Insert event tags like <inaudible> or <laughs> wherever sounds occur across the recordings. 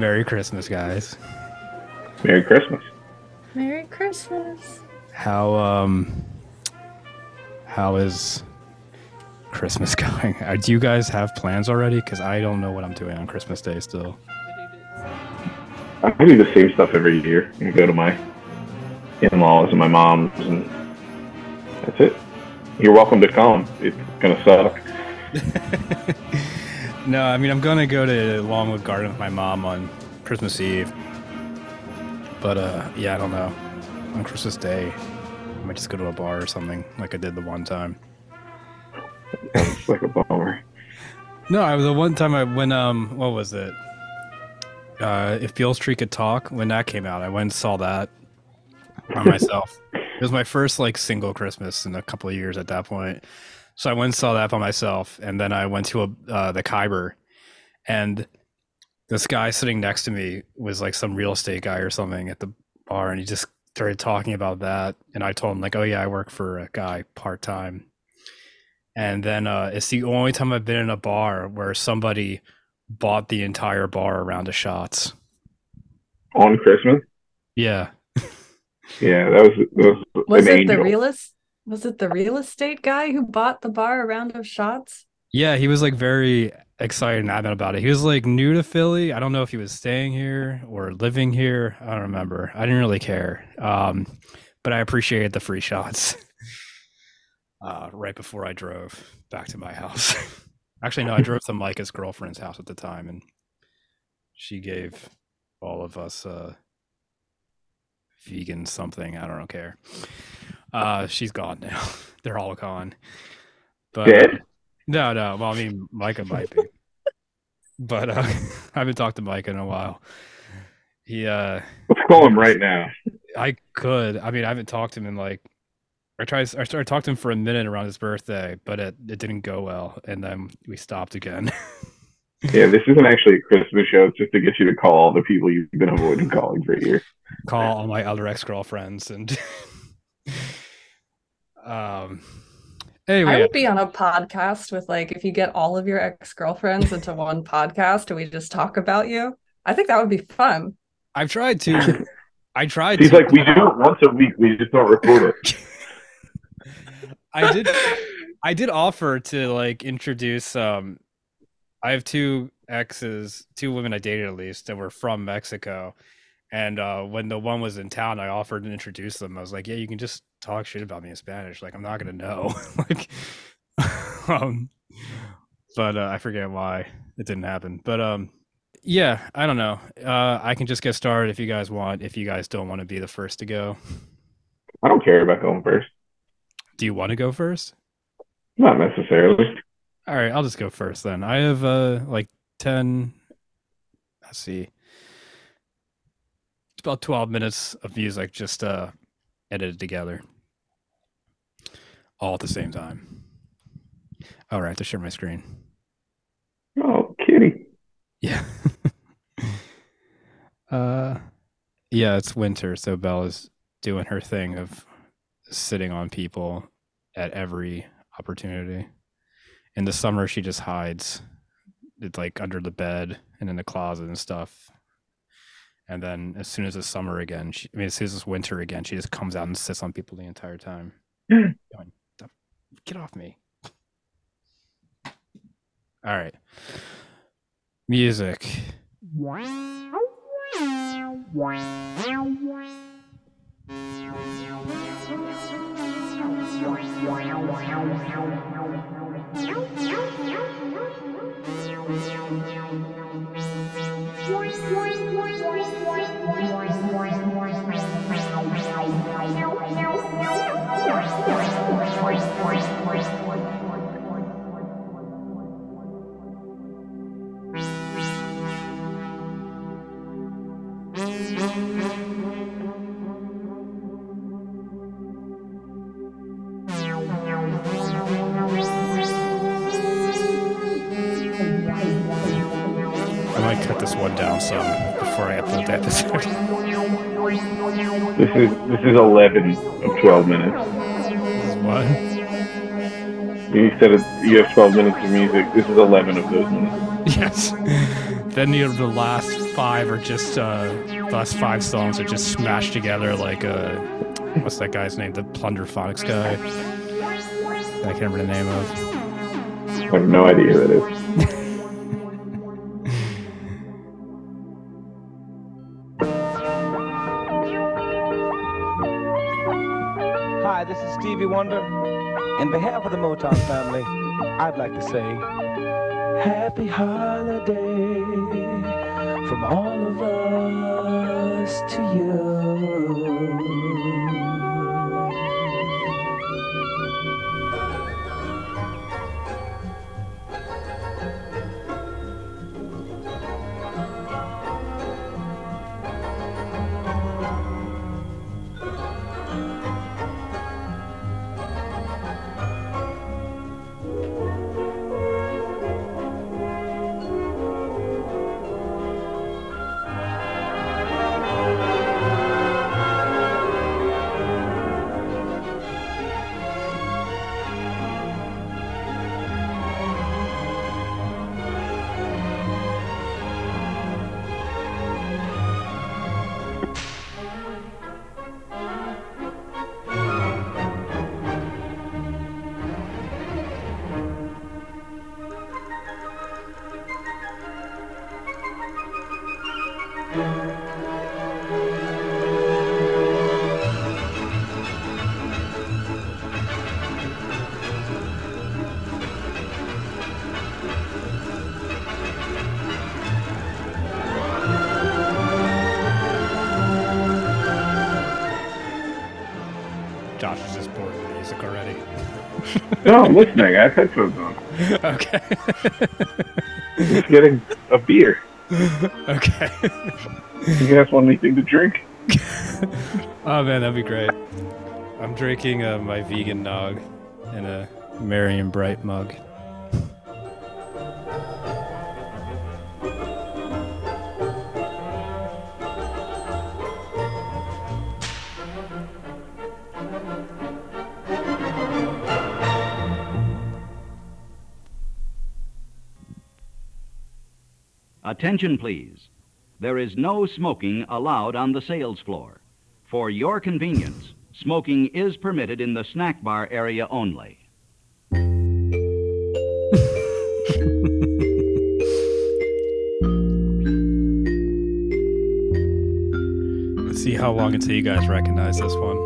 Merry Christmas, guys. Merry Christmas. Merry Christmas. How um how is Christmas <laughs> going? Uh, do you guys have plans already? Because I don't know what I'm doing on Christmas Day still. I do the same stuff every year. I go to my in-laws and my mom's, and that's it. You're welcome to come. It's gonna suck. <laughs> no, I mean I'm gonna go to Longwood Garden with my mom on Christmas Eve. But uh yeah, I don't know. On Christmas Day, I might just go to a bar or something like I did the one time. <laughs> Like a bummer. No, I was the one time I when um what was it? Uh if Beale Street could talk, when that came out, I went and saw that by myself. <laughs> it was my first like single Christmas in a couple of years at that point. So I went and saw that by myself, and then I went to a uh, the Khyber, and this guy sitting next to me was like some real estate guy or something at the bar, and he just started talking about that, and I told him like, "Oh yeah, I work for a guy part time," and then uh, it's the only time I've been in a bar where somebody bought the entire bar around of shots. On Christmas? Yeah. yeah, that was that was, was it angel. the realist? Was it the real estate guy who bought the bar a round of shots? Yeah, he was like very excited and adamant about it. He was like new to Philly. I don't know if he was staying here or living here. I don't remember. I didn't really care. Um, but I appreciated the free shots. <laughs> Uh, right before I drove back to my house. <laughs> Actually, no, I drove to Micah's girlfriend's house at the time, and she gave all of us uh, vegan something. I don't care. Uh, she's gone now. <laughs> They're all gone. But Dead? Uh, no, no. Well, I mean, Micah might be. but uh, <laughs> I haven't talked to Micah in a while. He uh Let's call him right now. I could. I mean, I haven't talked to him in like I tried I started talking to him for a minute around his birthday, but it, it didn't go well and then we stopped again. <laughs> yeah, this isn't actually a Christmas show, it's just to get you to call all the people you've been avoiding calling for a year. Call all my other ex girlfriends and um Anyway, I would be on a podcast with like if you get all of your ex girlfriends into one podcast and we just talk about you. I think that would be fun. I've tried to. <laughs> I tried. He's to, like, we do it once a week. We just don't record it. <laughs> I did. I did offer to like introduce. Um, I have two exes, two women I dated at least that were from Mexico, and uh, when the one was in town, I offered to introduce them. I was like, "Yeah, you can just talk shit about me in Spanish. Like, I'm not gonna know." <laughs> like, <laughs> um, but uh, I forget why it didn't happen. But um, yeah, I don't know. Uh, I can just get started if you guys want. If you guys don't want to be the first to go, I don't care about going first. Do you want to go first? Not necessarily. All right, I'll just go first then. I have uh like ten. Let's see. It's about twelve minutes of music just uh edited together, all at the same time. All right, to share my screen. Oh, kitty. Yeah. <laughs> uh, yeah, it's winter, so Bella's doing her thing of sitting on people at every opportunity. In the summer, she just hides, it's like under the bed and in the closet and stuff. And then as soon as it's summer again, she, I mean, as soon as it's winter again, she just comes out and sits on people the entire time. <clears throat> Going, Get off me. All right. Music. <laughs> one down some before I upload the episode. <laughs> This is this is eleven of twelve minutes. What? You said it, you have 12 minutes of music. This is 11 of those minutes. Yes. then you know, the last five are just uh, the last five songs are just smashed together like uh, what's that guy's name? The Plunderphonics guy. I can't remember the name of. I have no idea who that is. Hi, this is Stevie Wonder. In behalf of the Motown family, I'd like to say Happy Holiday from all of us to you. No, I'm listening. I have headphones on. okay. Just getting a beer. okay. You guys want anything to drink? <laughs> Oh man, that'd be great. I'm drinking uh, my vegan nog in a Marion Bright mug. Attention, please. There is no smoking allowed on the sales floor. For your convenience, smoking is permitted in the snack bar area only. Let's see how long until you guys recognize this one.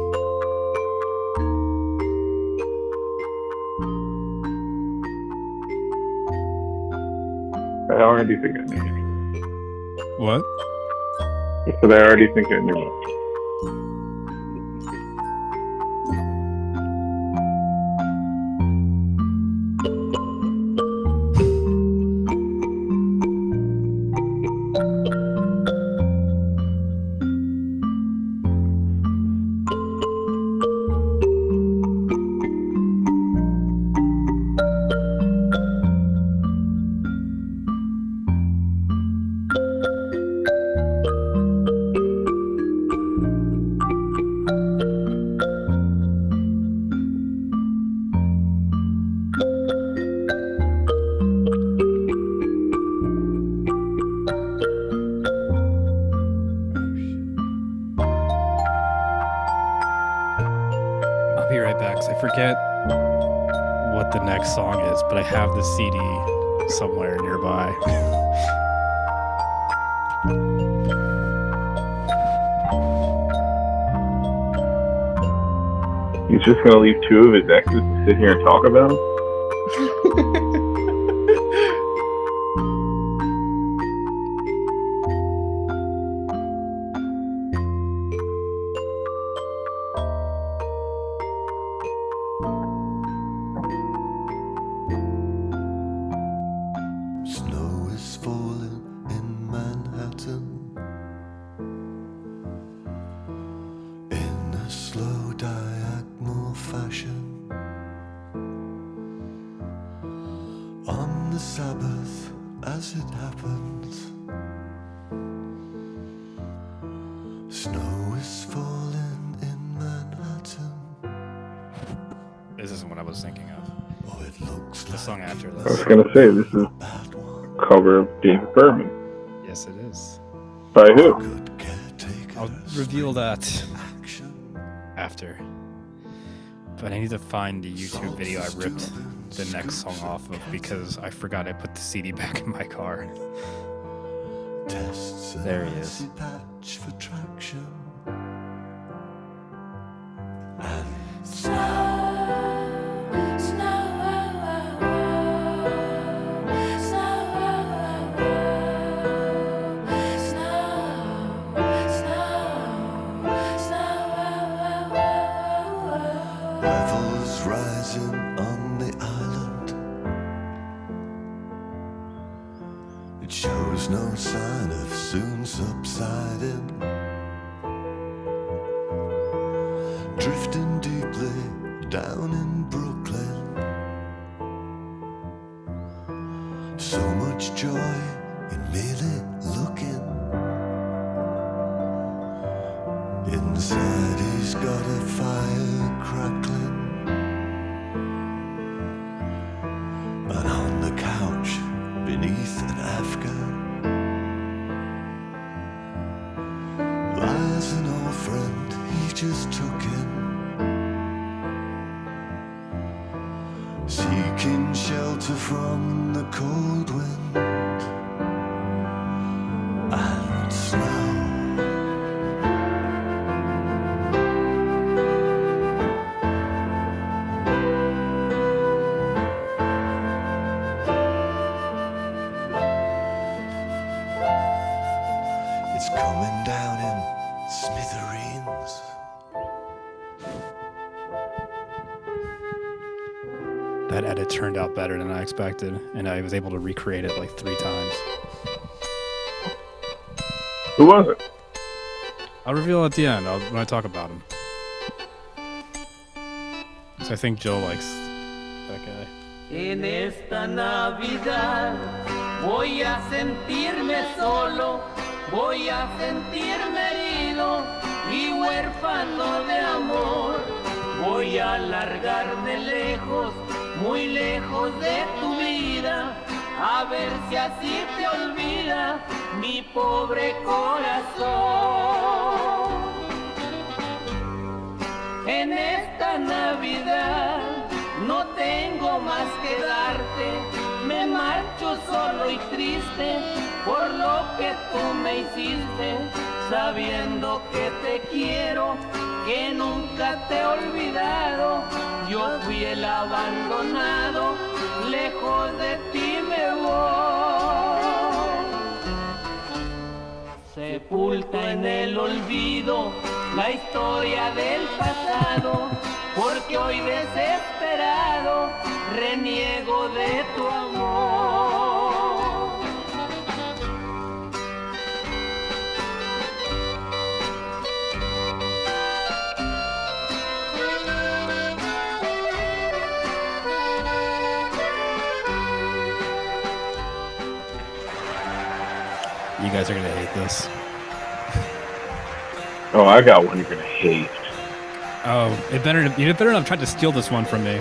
I already think I knew it. What? But I already think I knew forget what the next song is, but I have the CD somewhere nearby. He's just gonna leave two of his exes to sit here and talk about him? Say this is a bad one. a cover of David Berman. Yes, it is. By who? I'll reveal that after. But I need to find the YouTube video I ripped the next song off of because I forgot I put the CD back in my car. There he is. Out better than I expected, and I was able to recreate it like three times. Who was it? I'll reveal at the end I'll, when I talk about him. So I think Joe likes that guy. En esta Navidad voy a sentirme solo, voy a sentirme herido y huérfano de amor. Voy a largarme lejos, muy lejos de tu vida, a ver si así te olvida mi pobre corazón. En esta Navidad no tengo más que darte, me marcho solo y triste por lo que tú me hiciste, sabiendo que te quiero, que nunca te he olvidado. Yo fui el abandonado, lejos de ti me voy. Sepulto en el olvido la historia del pasado, porque hoy desesperado reniego de tu amor. You guys are gonna hate this. Oh, I got one you're gonna hate. Oh, it better you better not try to steal this one from me.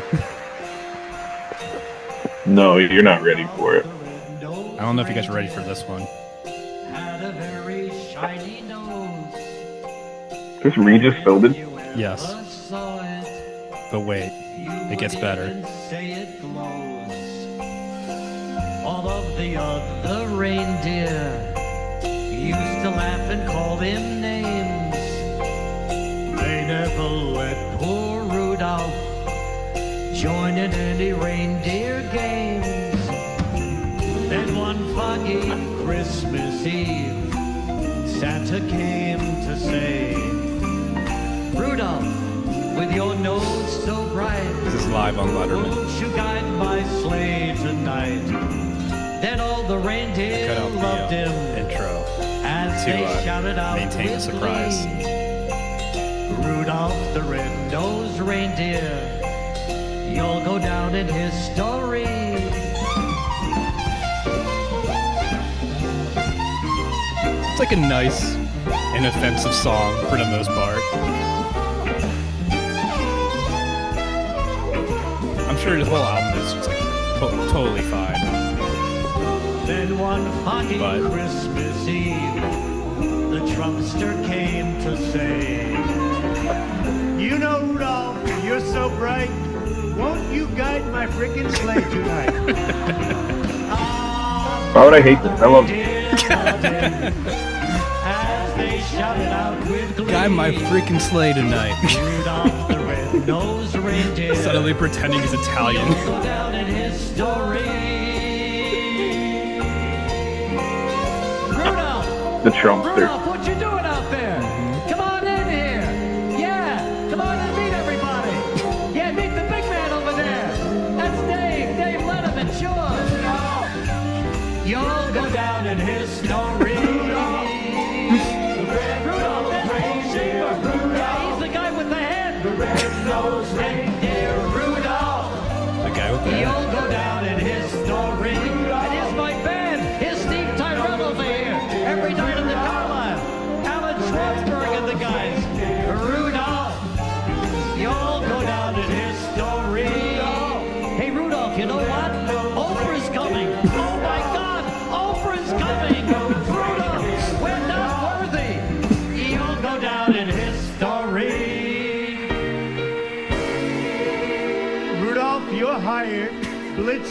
No, you're not ready for it. I don't know if you guys are ready for this one. Had a very shiny nose. This Regis Philbin? Yes, but wait, it gets better. Say it glows. All of the other reindeer used to laugh and call them names. They never let poor Rudolph join in any reindeer games. Then one foggy Christmas Eve, Santa came to say, Rudolph, with your nose so bright. This is live on Letterman. Won't you guide my sleigh tonight? Then all the reindeer out the loved uh, him intro to uh, out maintain the surprise. Rudolph the red-nosed reindeer, you'll go down in history. It's like a nice, inoffensive song for the most part. I'm sure the whole album is just like to- totally fine. Then one foggy But- Christmas Eve, the Trumpster came to say, You know, Rudolph, you're so bright. Won't you guide my frickin' sleigh tonight? <laughs> Ah, Why would I hate this? I love <laughs> As they shouted out with glee, Guy, my freaking sleigh tonight. <laughs> Rudolph the red-nosed reindeer. Suddenly pretending he's Italian. The Trumpster.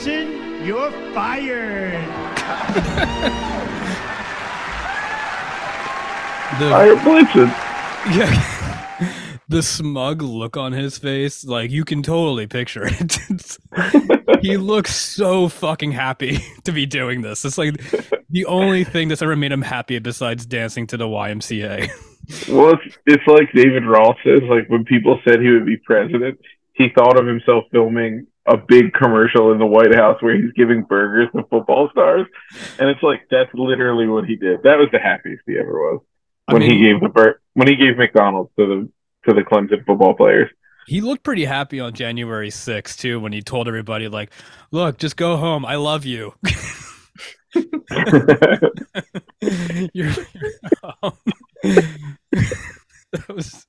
Blitzen, you're fired. <laughs> the Fire Blitzen. Yeah. <laughs> the smug look on his face, like you can totally picture it. <laughs> He looks so fucking happy to be doing this. It's like the only thing that's ever made him happy besides dancing to the YMCA. Well, it's, it's like David Ross says, like when people said he would be president, he thought of himself filming a big commercial in the White House where he's giving burgers to football stars. And it's like that's literally what he did. That was the happiest he ever was. I When he gave the bur- when he gave McDonald's to the to the Clemson football players. He looked pretty happy on January 6th too when he told everybody like, "Look, just go home. I love you." <laughs> <laughs> you're, <laughs> you're um, that was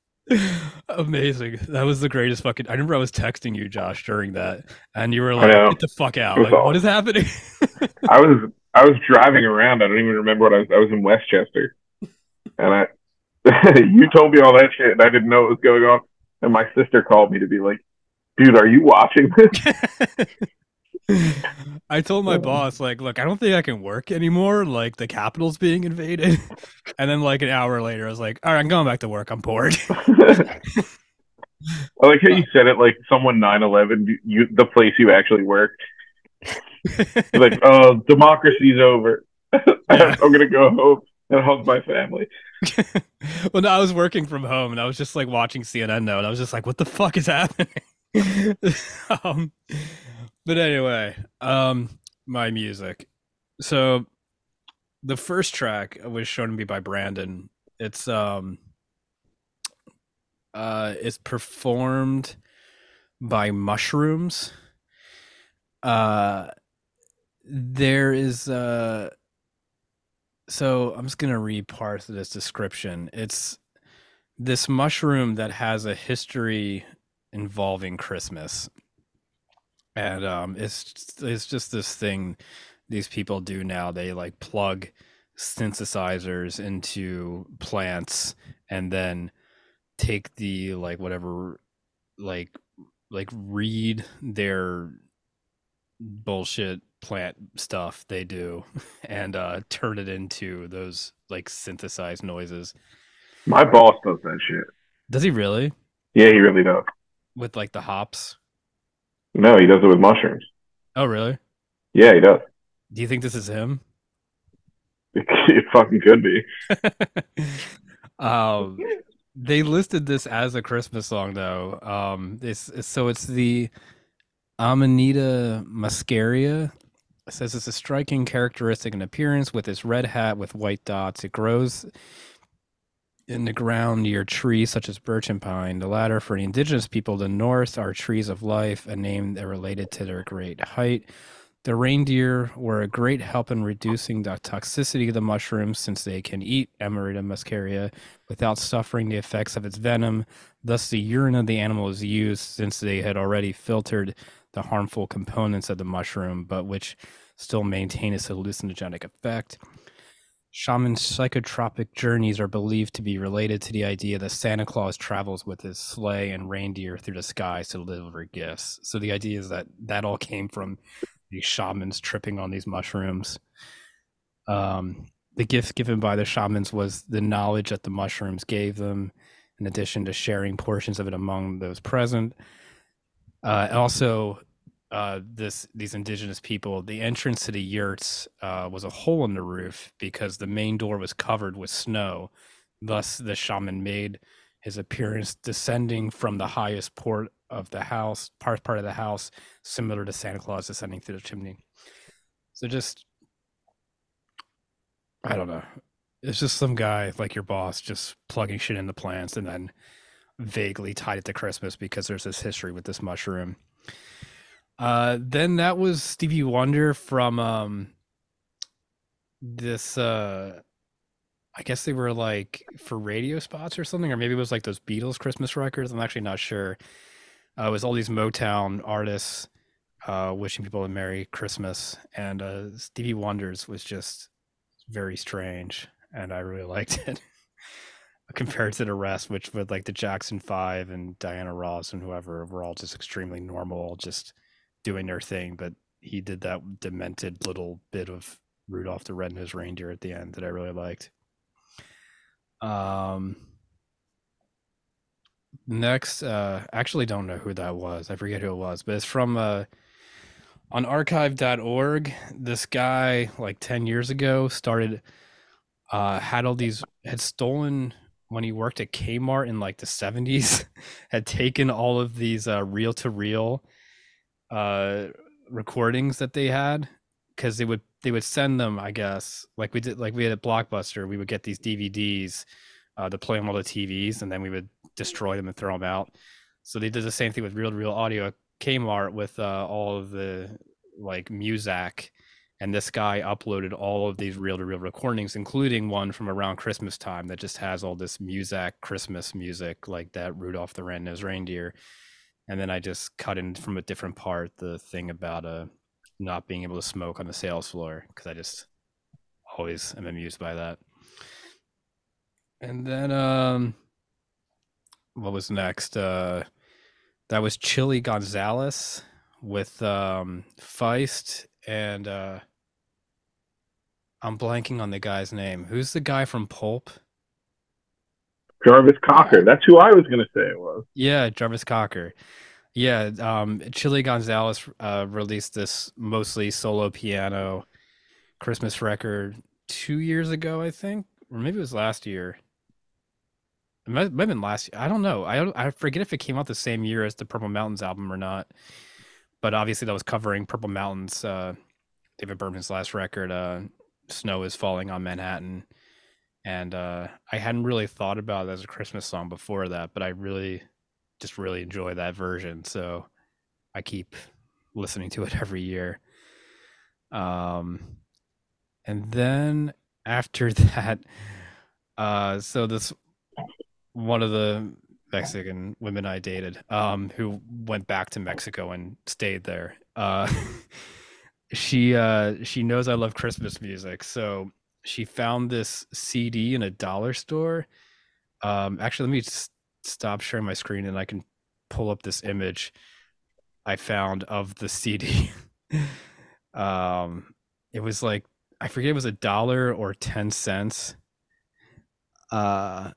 amazing. That was the greatest fucking. I remember I was texting you, Josh, during that, and you were like, "Get the fuck out!" Like, what is happening? <laughs> I was I was driving around. I don't even remember what I was. I was in Westchester, and I <laughs> you told me all that shit, and I didn't know what was going on. And my sister called me to be like, "Dude, are you watching this?" <laughs> I told my boss, like, look, I don't think I can work anymore. Like, the Capitol's being invaded. <laughs> And then, like, an hour later, I was like, all right, I'm going back to work. I'm bored. <laughs> <laughs> I like how you said it like someone 9/11, you the place you actually work. Like, oh, democracy's over. I'm gonna go home and hug my family. well, no, I was working from home and I was just like watching CNN now, and I was just like, what the fuck is happening? um, but anyway, um, my music. So the first track was shown to me by Brandon. It's um uh it's performed by mushrooms. Uh there is uh so I'm just gonna of this description. It's this mushroom that has a history involving Christmas, and um, it's it's just this thing these people do now. They like plug synthesizers into plants and then take the like whatever like like read their bullshit plant stuff they do <laughs> and uh turn it into those like synthesized noises My boss does that shit. does he really Yeah, he really does. with like the hops No, he does it with mushrooms. oh really Yeah, he does. do you think this is him It, <laughs> it fucking could be. <laughs> um they listed this as a christmas song though um it's, it's so it's the amanita muscaria it says it's a striking characteristic in appearance with its red hat with white dots it grows in the ground near trees such as birch and pine the latter for the indigenous people the north are trees of life a name that related to their great height the reindeer were a great help in reducing the toxicity of the mushrooms since they can eat Amanita muscaria without suffering the effects of its venom. Thus, the urine of the animal is used since they had already filtered the harmful components of the mushroom, but which still maintain its hallucinogenic effect. Shaman's psychotropic journeys are believed to be related to the idea that Santa Claus travels with his sleigh and reindeer through the skies to deliver gifts. So the idea is that that all came from these shamans tripping on these mushrooms. Um, the gift given by the shamans was the knowledge that the mushrooms gave them, in addition to sharing portions of it among those present. Uh, also, uh, this these indigenous people, the entrance to the yurts uh, was a hole in the roof because the main door was covered with snow. Thus, the shaman made his appearance descending from the highest port of the house, part part of the house, similar to Santa Claus descending through the chimney. So just, I don't know. It's just some guy like your boss just plugging shit in the plants and then vaguely tied it to Christmas because there's this history with this mushroom. Uh, then that was Stevie Wonder from um this uh I guess they were like for radio spots or something, or maybe it was like those Beatles Christmas records. I'm actually not sure. Uh, it was all these Motown artists uh, wishing people a Merry Christmas, and uh, Stevie Wonder's was just very strange, and I really <laughs> liked it <laughs> compared to the rest, which with like the Jackson Five and Diana Ross and whoever were all just extremely normal, just doing their thing. But he did that demented little bit of Rudolph the Red-Nosed Reindeer at the end that I really liked. Um, next, uh, actually don't know who that was. I forget who it was, but it's from uh, on archive.org. This guy, like 10 years ago, started, uh, had all these, had stolen when he worked at Kmart in like the 70s, <laughs> had taken all of these uh, reel to reel uh, recordings that they had because they would they would send them i guess like we did like we had at blockbuster we would get these dvds uh, to play on all the tvs and then we would destroy them and throw them out. So they did the same thing with real real audio kmart with uh, all of the like muzak and this guy uploaded all of these reel to reel recordings including one from around christmas time that just has all this muzak christmas music like that rudolph the red-nosed reindeer and then i just cut in from a different part the thing about uh not being able to smoke on the sales floor because I just always am amused by that. And then um what was next? Uh that was Chilly Gonzales with um Feist and uh I'm blanking on the guy's name. Who's the guy from Pulp? Jarvis Cocker. That's who I was going to say it was. Yeah, Jarvis Cocker. Yeah, um, Chilly Gonzales uh, released this mostly solo piano Christmas record two years ago, I think, or maybe it was last year. It might, might have been last year. I don't know. I don't, I forget if it came out the same year as the Purple Mountains album or not. But obviously, that was covering Purple Mountains, uh, David Berman's last record. Uh, Snow is falling on Manhattan, and uh, I hadn't really thought about it as a Christmas song before that, but I really just really enjoy that version. So I keep listening to it <laughs> every year. Um, and then after <laughs> that, uh, so this one of the Mexican women I dated, um, who went back to Mexico and stayed there. Uh, <laughs> she uh, she knows I love Christmas music, so she found this CD in a dollar store. Um, actually, let me stop sharing my screen and I can pull up this image I found of the CD. <laughs> um, it was like I forget it was a dollar or ten cents. Uh,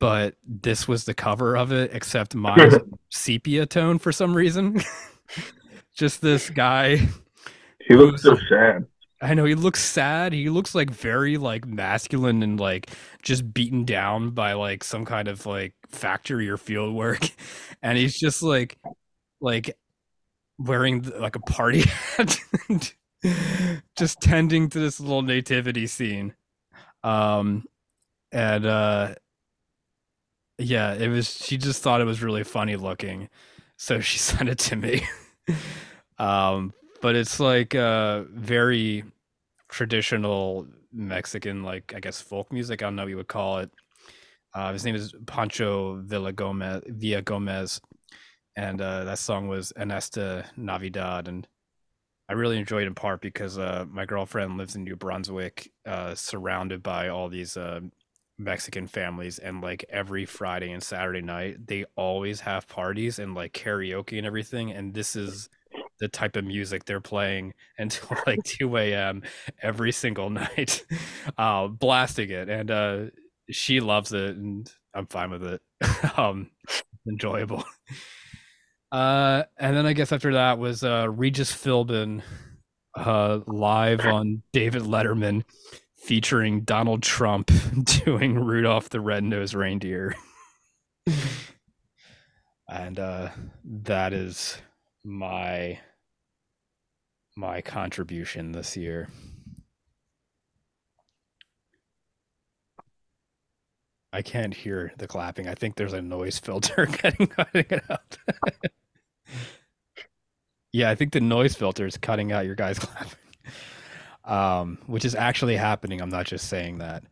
but this was the cover of it, except my <laughs> sepia tone for some reason. <laughs> Just this guy. He looks so sad. I know he looks sad. He looks like very like masculine and like just beaten down by like some kind of like factory or field work. <laughs> And he's just like like wearing like a party <laughs> hat just tending to this little nativity scene. Um and uh yeah, it was she just thought it was really funny looking. So she <laughs> sent it to me. um but it's like uh very traditional Mexican, like I guess folk music. I don't know what you would call it. Uh, his name is Pancho Villa Gomez, Villa Gomez, and uh, that song was En esta Navidad, and I really enjoyed in part because uh, my girlfriend lives in New Brunswick, uh, surrounded by all these uh, Mexican families, and like every Friday and Saturday night, they always have parties and like karaoke and everything. And this is the type of music they're playing <laughs> until like 2 a.m. every single <laughs> night, uh, blasting it. And uh, she loves it, and I'm fine with it. <laughs> um, enjoyable. Uh, and then I guess after that was uh, Regis Philbin uh, live on David Letterman featuring Donald Trump doing Rudolph the Red-Nosed Reindeer. and uh, that is my my contribution this year. I can't hear the clapping. I think there's a noise filter <laughs> cutting, cutting it out. <laughs> yeah, I think the noise filter is cutting out your guys <laughs> clapping. Um, which is actually happening. I'm not just saying that.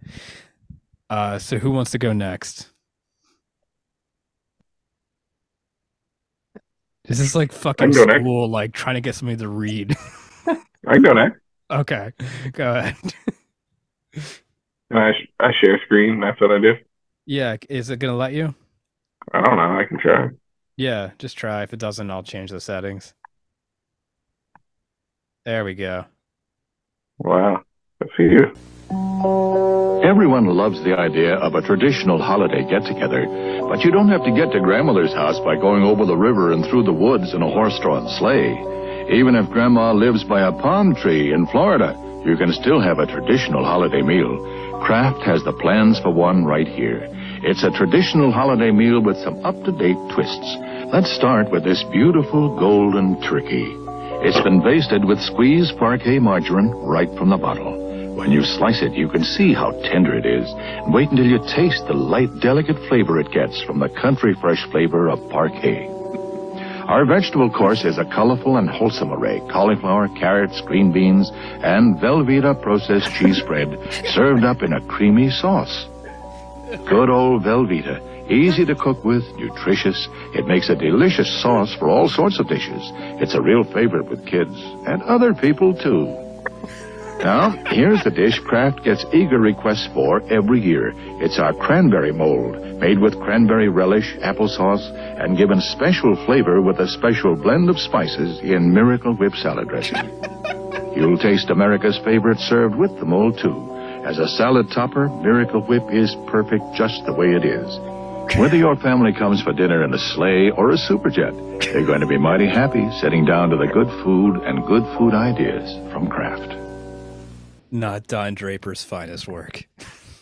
Uh, so who wants to go next? This is like fucking go next. school, like trying to get somebody to read. <laughs> I can go next. okay, go ahead. <laughs> I, sh- I share screen. That's what I do. Yeah, is it gonna let you? I don't know. I can try. Yeah, just try. If it doesn't, I'll change the settings. There we go. Wow. You. Everyone loves the idea of a traditional holiday get together, but you don't have to get to Grandmother's house by going over the river and through the woods in a horse drawn sleigh. Even if Grandma lives by a palm tree in Florida, you can still have a traditional holiday meal. Kraft has the plans for one right here. It's a traditional holiday meal with some up to date twists. Let's start with this beautiful golden turkey. It's been basted with squeezed Parkay margarine right from the bottle. When you slice it, you can see how tender it is. And wait until you taste the light, delicate flavor it gets from the country fresh flavor of Parkay. Our vegetable course is a colorful and wholesome array cauliflower, carrots, green beans, and Velveeta processed cheese spread served up in a creamy sauce. Good old Velveeta. Easy to cook with, nutritious. It makes a delicious sauce for all sorts of dishes. It's a real favorite with kids and other people too. Now, here's the dish Kraft gets eager requests for every year. It's our cranberry mold, made with cranberry relish, applesauce, and given special flavor with a special blend of spices in Miracle Whip salad dressing. <laughs> You'll taste America's favorite served with the mold, too. As a salad topper, Miracle Whip is perfect just the way it is. Whether your family comes for dinner in a sleigh or a superjet, they're going to be mighty happy sitting down to the good food and good food ideas from Kraft. Not Don Draper's finest work.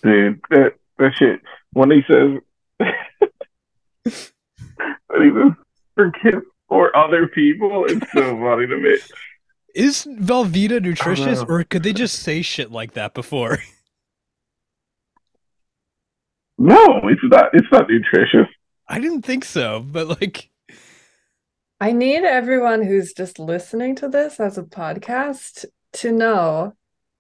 Dude, that, that shit. When he says, <laughs> when he says for kids or other people, it's so <laughs> funny to me. Is Velveeta nutritious, oh, or could they just say shit like that before? <laughs> No, it's not. It's not nutritious. I didn't think so, but like, I need everyone who's just listening to this as a podcast to know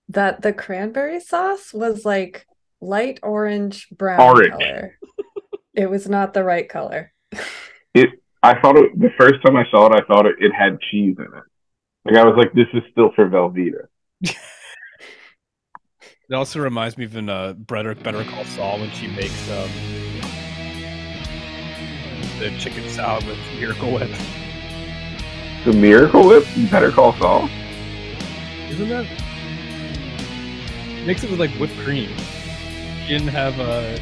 that the cranberry sauce was like light orange brown Orange. color. it was not the right color. It. I thought it the first time I saw it. I thought it, it had cheese in it. Like I was like, this is still for Velveeta. <laughs> it also reminds me of in uh, Better, Better Call Saul when she makes um, the chicken salad with Miracle Whip. The Miracle Whip. You better call Saul. Isn't that? Makes it with like whipped cream. She didn't have uh,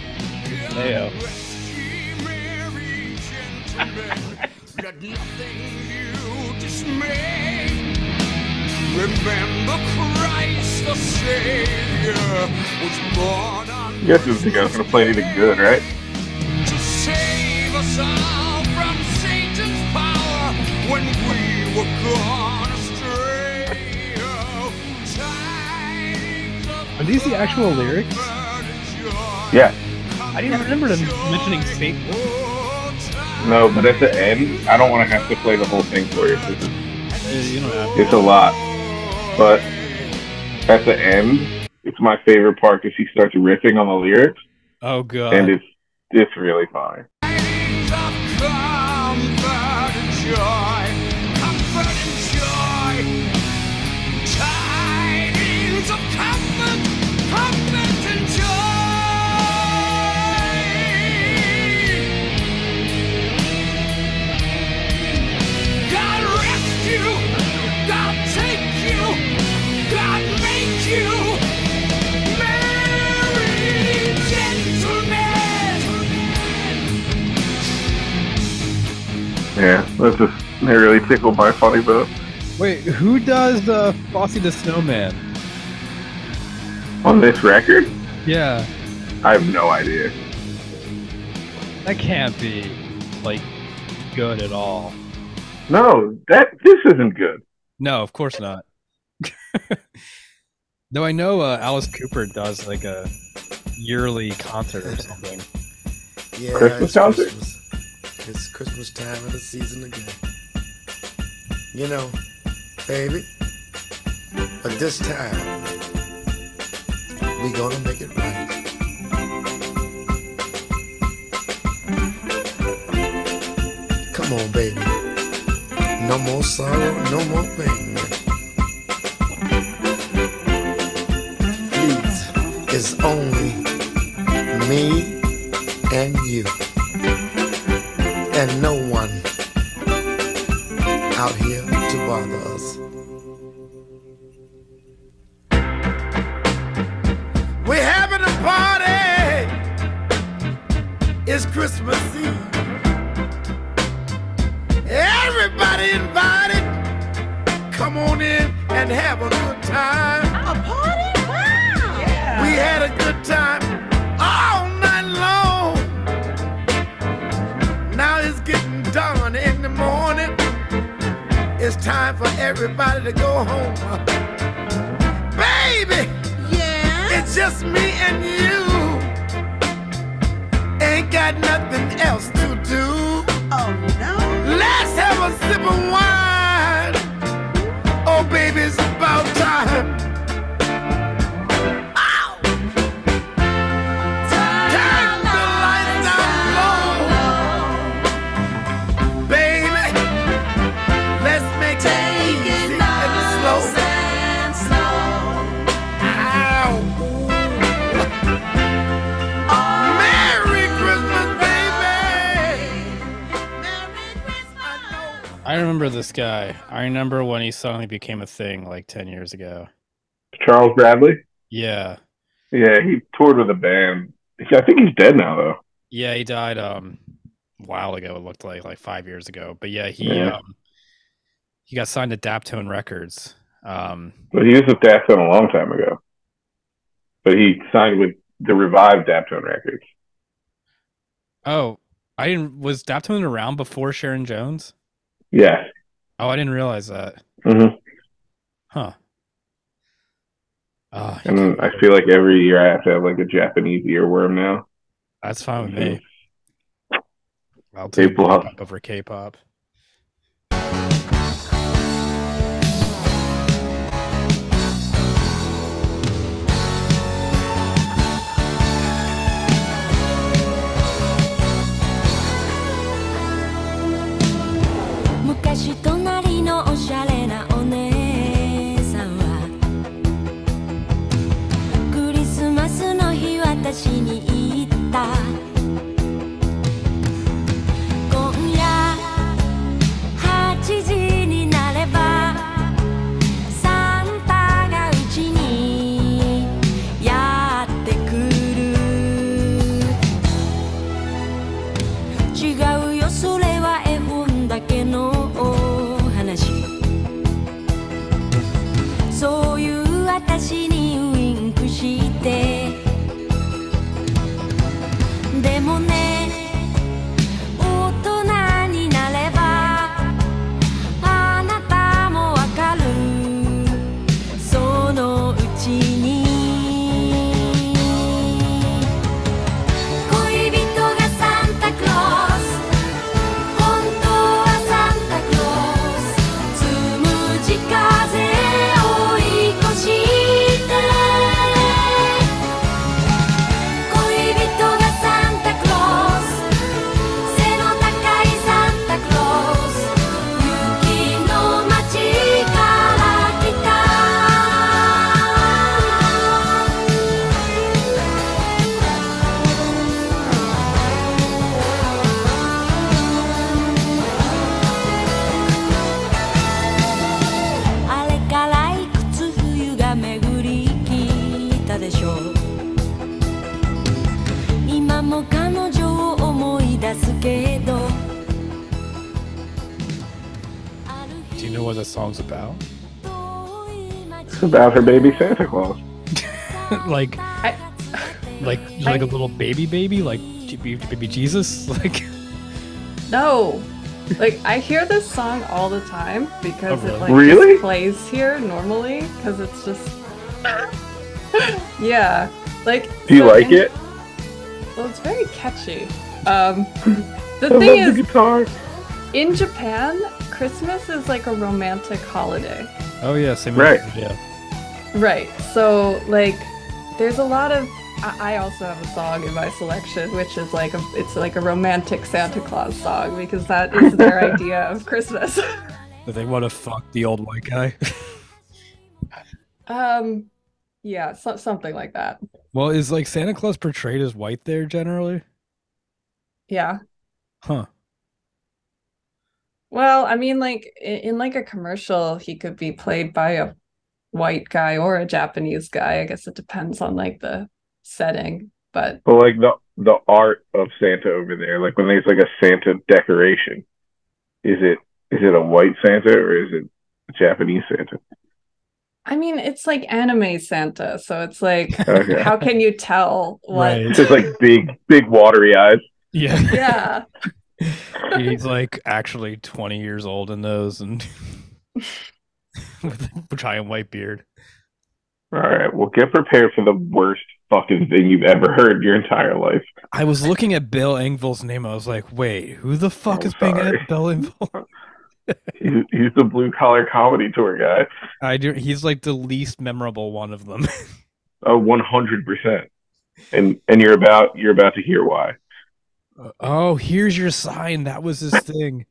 mayo. Remember Christ the Savior was born on You guys didn't think I was gonna play anything good, right? to save us all from Satan's power when we were gone Are these the actual lyrics? Yeah. I didn't remember them mentioning Saint. No, but at the end, I don't want to have to play the whole thing for you. This is, Uh, you don't have. it's a lot. But at the end, it's my favorite part because he starts riffing on the lyrics, Oh god. and it's it's really funny. Yeah, that's just they really tickled my funny bone. Wait, who does uh, Frosty the Snowman? On this record, Yeah, I have no idea. that can't be like good at all. No, that this isn't good. No, of course not. <laughs> Though I know uh, Alice Cooper does like a yearly concert or something. Yeah, Christmas concert? Christmas. It's Christmas time of the season again. You know, baby, but this time we gonna make it right. Come on, baby. No more sorrow, no more pain. Please, it's only me and you and no one out here to bother us. We're having a party. It's Christmas Eve. Everybody invited. Come on in and have a good time. A party? Wow. Yeah. We had a good time It's time for everybody to go home. Baby! Yeah? It's just me and you. Ain't got nothing else to do. Oh no. Let's have a sip of wine. Oh baby, it's about time. I remember this guy. I remember when he suddenly became a thing like 10 years ago. Charles Bradley. Yeah. Yeah, he toured with a band. I think he's dead now, though. Yeah, he died um a while ago, it looked like like 5 years ago. But yeah, he Yeah. um he got signed to Daptone Records. Um But he was with Daptone a long time ago. But he signed with the revived Daptone Records. oh, I didn't was Daptone around before Sharon Jones? Yes. Oh, I didn't realize that. hmm Huh. Oh, And I feel like every year I have to have like a Japanese earworm now. that's fine with me. I'll take K-pop over K-pop. 隣のおしゃれなお姉さんはクリスマスの日私に言った。About her baby Santa Claus. <laughs> like, like like a little baby baby, like baby, baby Jesus, <laughs> like. No. Like I hear this song all the time because Oh, it like Really? just plays here normally because it's just <laughs> yeah. Like Do you so like in- it? Well, it's very catchy. Um, the I thing love is, the guitar. in Japan, Christmas is like a romantic holiday. Oh yeah, same. Right. Yeah. Right. So like there's a lot of I I also have a song in my selection which is like a it's like a romantic Santa Claus song because that is <laughs> their idea of Christmas. That they want to fuck the old white guy. <laughs> um yeah, so, something like that. well, is like Santa Claus portrayed as white there generally? Yeah. Huh. Well, I mean like in, in like a commercial he could be played by a white guy or a Japanese guy. I guess it depends on like the setting, but But like the the art of Santa over there, like when there's like a Santa decoration, is it is it a white Santa or is it a Japanese Santa? I mean, it's like anime Santa, so it's like, <laughs> Okay. how can you tell what? Right. Just like big big watery eyes. Yeah. <laughs> Yeah, He's like actually 20 years old in those and <laughs> <laughs> with a giant white beard. All right, well, get prepared for the worst fucking thing you've ever heard in your entire life. I was looking at Bill Engvall's name. I was like, wait, who the fuck Oh, is being at Bill Engvall? <laughs> <laughs> He's, he's the blue collar comedy tour guy. I do. He's like the least memorable one of them. Oh, one hundred percent. And and you're about you're about to hear why. oh, here's your sign. That was his thing.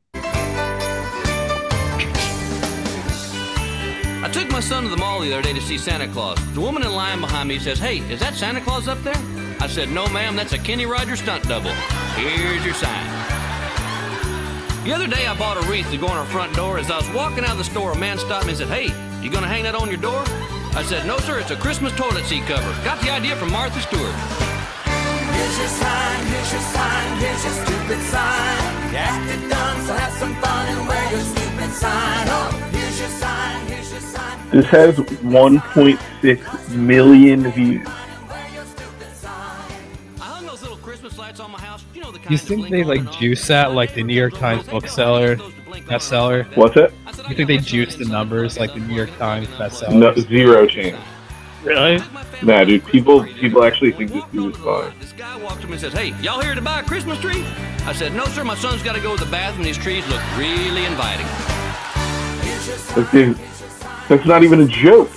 My son to the mall the other day to see Santa Claus. The woman in line behind me says, Hey, is that Santa Claus up there? I said, No, ma'am, that's a Kenny Rogers stunt double. Here's your sign. The other day I bought a wreath to go on our front door. As I was walking out of the store, a man stopped me and said, Hey, you gonna hang that on your door? I said, No, sir, it's a Christmas toilet seat cover. Got the idea from Martha Stewart. Here's your sign, here's your sign, here's your stupid sign. You acted dumb, so have some fun and wear your stupid sign. Oh, here's your sign. This has 1.6 million views. I hung those little Christmas lights on my house. You know the kind You think they like juice that like the New York Times bookseller bestseller? What's it? You think they juice the numbers like the New York Times bestseller? No, zero chance. Really? Nah, dude. People people actually think this dude is fine. This guy walked up and says, Hey, y'all here to buy a Christmas tree? I said, No, sir, my son's got to go to the bathroom. These trees look really inviting. But dude, that's not even a joke.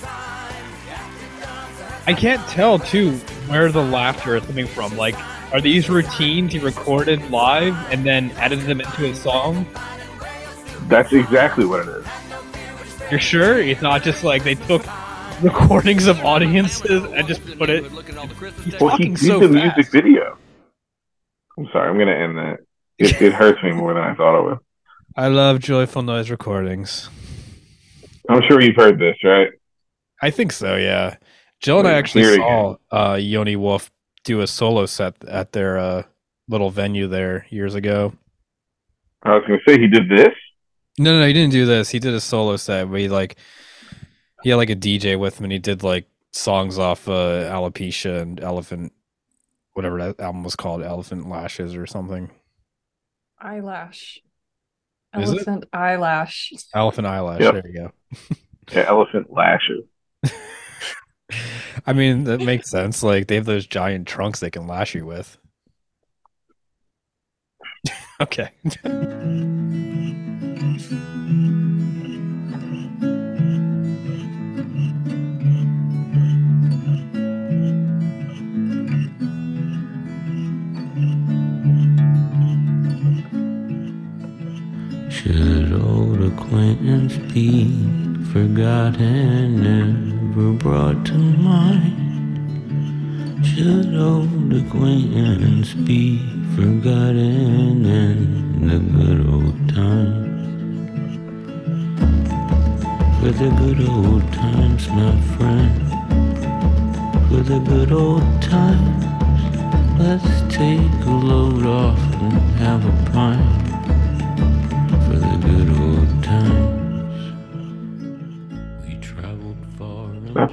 I can't tell too where the laughter is coming from. Like, are these routines he recorded live and then added them into a song? That's exactly what it is. You're sure it's not just like they took recordings of audiences and just put it? He's Well, he did so the fast. music video. I'm sorry, I'm gonna end that. It, it hurts me more than I thought it would. I love joyful noise recordings. I'm sure you've heard this, right? I think so. Yeah, Jill and I actually here saw uh, Yoni Wolf do a solo set at their uh, little venue there years ago. I was gonna say he did this. No, no, no, he didn't do this. He did a solo set where he like he had like a DJ with him and he did like songs off uh Alopecia and Elephant whatever that album was called, Elephant Lashes or something. eyelash, Is it? Elephant eyelash. Elephant Eyelash, Yep. there you go. <laughs> Yeah, elephant lashes. I mean, that makes sense. Like they have those giant trunks they can lash you with. <laughs> okay. Should old acquaintance be forgotten, never brought to mind? Should old acquaintance be forgotten in the good old times? For the good old times, my friend. For the good old times, let's take a load off and have a pint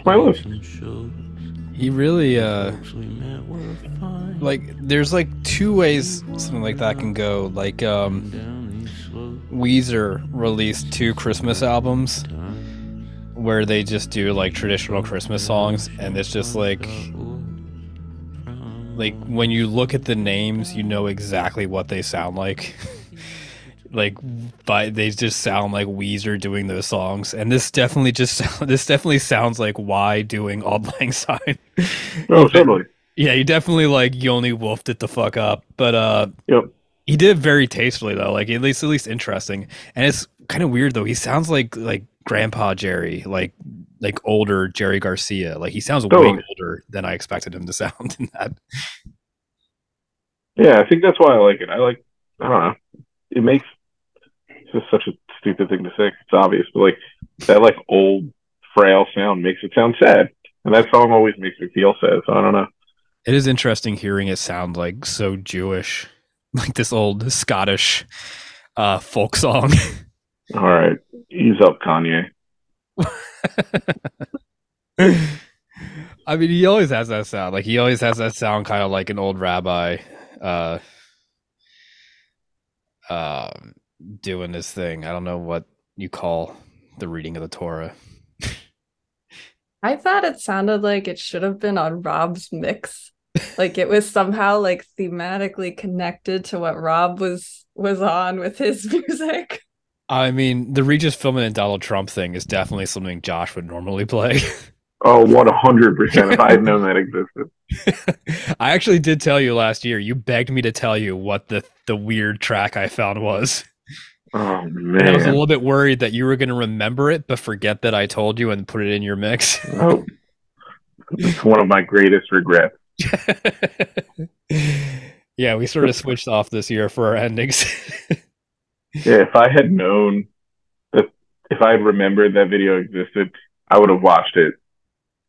my list. He really uh like there's like two ways something like that can go. Like um Weezer released two Christmas albums where they just do like traditional Christmas songs and it's just like like when you look at the names you know exactly what they sound like. <laughs> like but they just sound like Weezer doing those songs and this definitely just <laughs> this definitely sounds like why doing Auld Lang Syne. Oh, totally. Yeah, he definitely like you only wolfed it the fuck up. But uh Yep. he did it very tastefully though, like at least at least interesting. And it's kind of weird though. He sounds like like grandpa Jerry, like like older Jerry Garcia. Like he sounds way Totally. older than I expected him to <laughs> sound in that. Yeah, I think that's why I like it. I like, I don't know. It makes, it's just such a stupid thing to say. It's obvious, but like that like old frail sound makes it sound sad. And that song always makes me feel sad. So I don't know. It is interesting hearing it sound like so Jewish, <laughs> like this old Scottish uh folk song. <laughs> All right. Ease up, Kanye. <laughs> I mean, he always has that sound. Like he always has that sound, kind of like an old rabbi, uh, uh, doing this thing. I don't know what you call the reading of the Torah. <laughs> I thought it sounded like it should have been on Rob's mix. Like it was somehow like thematically connected to what Rob was was on with his <laughs> music. I mean, the Regis Philbin and Donald Trump thing is definitely something Josh would normally play. <laughs> Oh, 100% if I had known that existed. I actually did tell you last year. You begged me to tell you what the the weird track I found was. Oh, And I was a little bit worried that you were going to remember it, but forget that I told you and put it in your mix. Oh, it's one of my greatest regrets. <laughs> yeah, we sort of switched off this year for our endings. <laughs> Yeah, if I had known that, if I had remembered that video existed, I would have watched it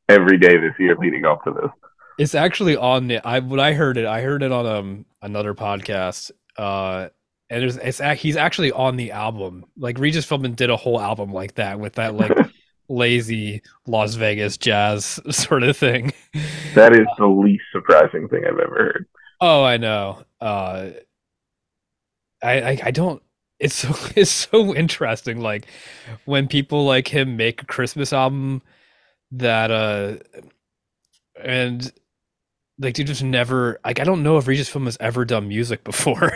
every day this year leading up to this. it's actually on the I when I heard it, I heard it on um another podcast. Uh and there's it's he's actually on the album. Like Regis Philbin did a whole album like that with that like <laughs> lazy Las Vegas jazz <laughs> sort of thing. That is the least surprising thing I've ever heard. Oh, I know. Uh, I, I I don't. It's so <laughs> it's so interesting. Like when people like him make a Christmas album that uh, and like dude just never like I don't know if Regis Philbin has ever done music before.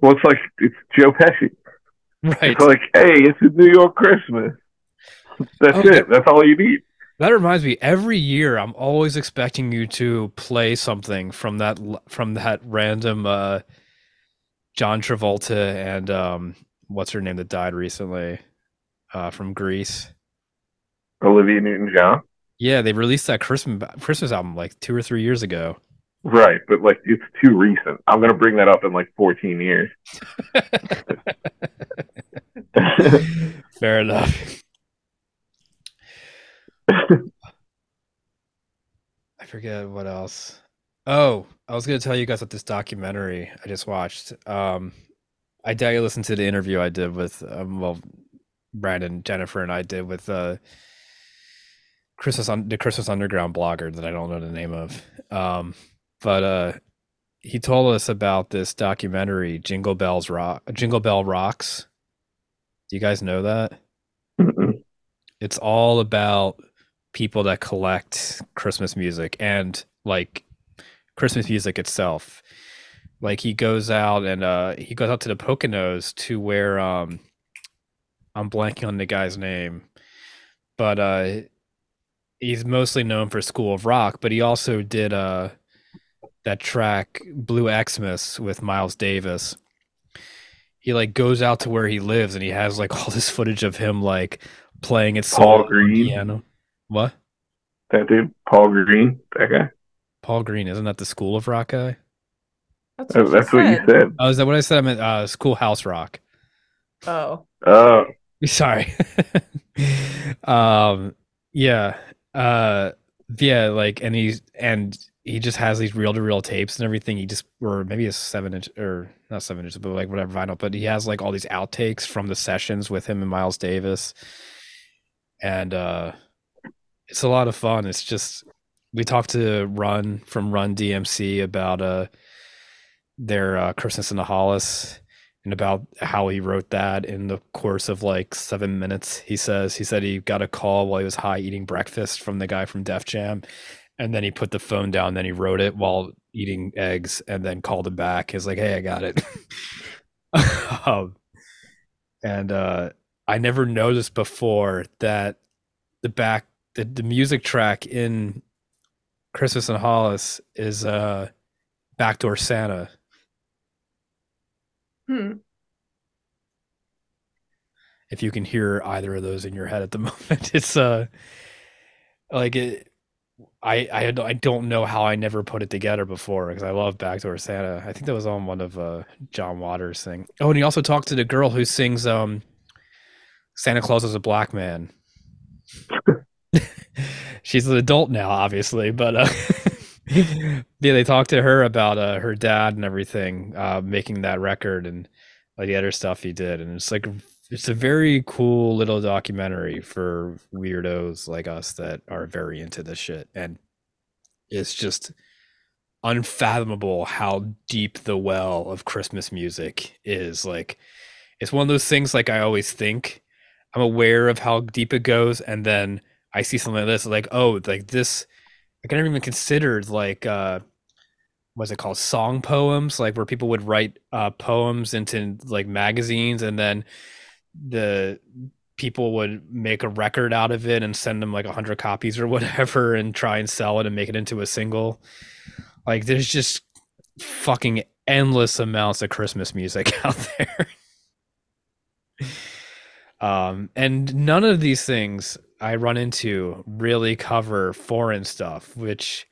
Well, it's like it's Joe Pesci. right. It's like, hey, it's a New York Christmas. <laughs> That's Oh, it. That's all you need. That reminds me. Every year, I'm always expecting you to play something from that from that random uh, John Travolta and um, what's her name that died recently uh, from Grease. Olivia Newton-John. Yeah, they released that Christmas Christmas album like two or three years ago. Right, but like it's too recent. I'm gonna bring that up in like 14 years. <laughs> Fair enough. <laughs> I forget what else. Oh, I was gonna tell you guys about this documentary I just watched. Um, I doubt you listened to the interview I did with um, well, Brandon, Jennifer, and I did with uh, Christmas on the Christmas Underground blogger that I don't know the name of. Um, but uh, he told us about this documentary, Jingle Bells Rock, Jingle Bell Rocks. Do you guys know that? It's all about people that collect Christmas music and like Christmas music itself. Like he goes out and uh he goes out to the Poconos to where um I'm blanking on the guy's name, but uh he's mostly known for School of Rock, but he also did uh that track Blue Xmas with Miles Davis. He like goes out to where he lives and he has like <laughs> all this footage of him like playing it Paul Green? piano. What? That dude, Paul Green, that guy. Paul Green, isn't that the School of Rock guy? That's Oh, that's what you said. Oh, is that what I said? I meant uh, Schoolhouse Rock. Oh. Oh, <laughs> Sorry. <laughs> um, yeah. Uh, yeah. Like, and he's and he just has these reel to reel tapes and everything. He just or maybe a seven inch or not seven inch, but like whatever vinyl. But he has like all these outtakes from the sessions with him and Miles Davis. and uh, it's a lot of fun. It's just we talked to Run from Run DMC about uh their uh, Christmas in the Hollis and about how he wrote that in the course of like seven minutes. He says he said he got a call while he was high eating breakfast from the guy from Def Jam, and then he put the phone down. Then he wrote it while eating eggs, and then called him back. He's like, "Hey, I got it." <laughs> um, and uh, I never noticed before that the back the, the music track in Christmas and Hollis is uh, "Backdoor Santa." Hmm. if you can hear either of those in your head at the <laughs> moment it's uh like it i i, I don't know how i never put it together before because i love backdoor santa. I think that was on one of uh john waters thing. Oh and he also talked to the girl who sings um santa claus is a black man. <laughs> She's an adult now obviously but uh <laughs> yeah they talked to her about uh her dad and everything uh making that record and like the other stuff he did. And it's like it's a very cool little documentary for weirdos like us that are very into this shit. And it's just unfathomable how deep the well of christmas music is. Like it's one of those things like i always think i'm aware of how deep it goes and then i see something like this like oh like this i never even considered like uh what's it called? Song poems like where people would write uh poems into like magazines and then the people would make a record out of it and send them like a 100 copies or <laughs> whatever and try and sell it and make it into a single. Like there's just fucking endless amounts of christmas music <laughs> out there. Um and none of these things i run into really cover foreign stuff which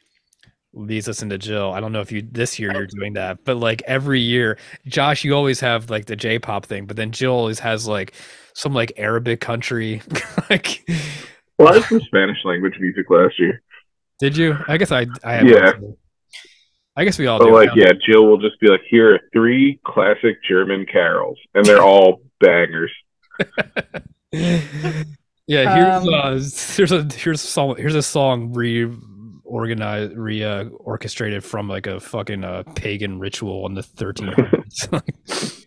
leads us into Jill. I don't know if you this year you're doing that, but like every year, Josh, you always have like the J-pop thing, but then Jill always has like some like Arabic country. <laughs> like, Well, I had some Spanish language music last year. did you? I guess I I have Yeah. I guess we all But do. like, yeah, Jill will just be like, "Here are three classic German carols, and they're all bangers." <laughs> Yeah, here's Um, uh, here's a here's a song here's a song reorganized re uh, orchestrated from like a fucking uh, pagan ritual in the 1300s. <laughs>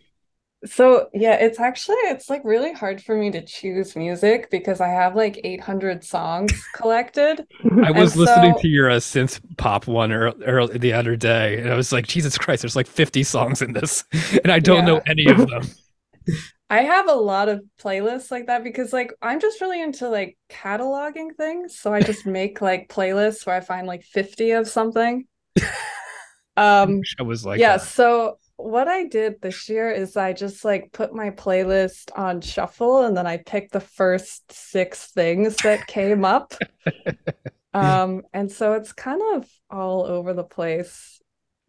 So yeah, it's actually it's like really hard for me to choose music because I have like 800 songs <laughs> collected. I was And listening so- to your uh, synth pop one ear ear- the other day, and I was like, Jesus Christ, there's like 50 songs in this, <laughs> and I don't know any of them. I have a lot of playlists like that because like I'm just really into like cataloging things. So I just <laughs> make like playlists where I find like 50 of something. <laughs> Um I was like, yeah, that. so what I did this year is I just like put my playlist on shuffle and then I picked the first six things that came up. <laughs> Um and so it's kind of all over the place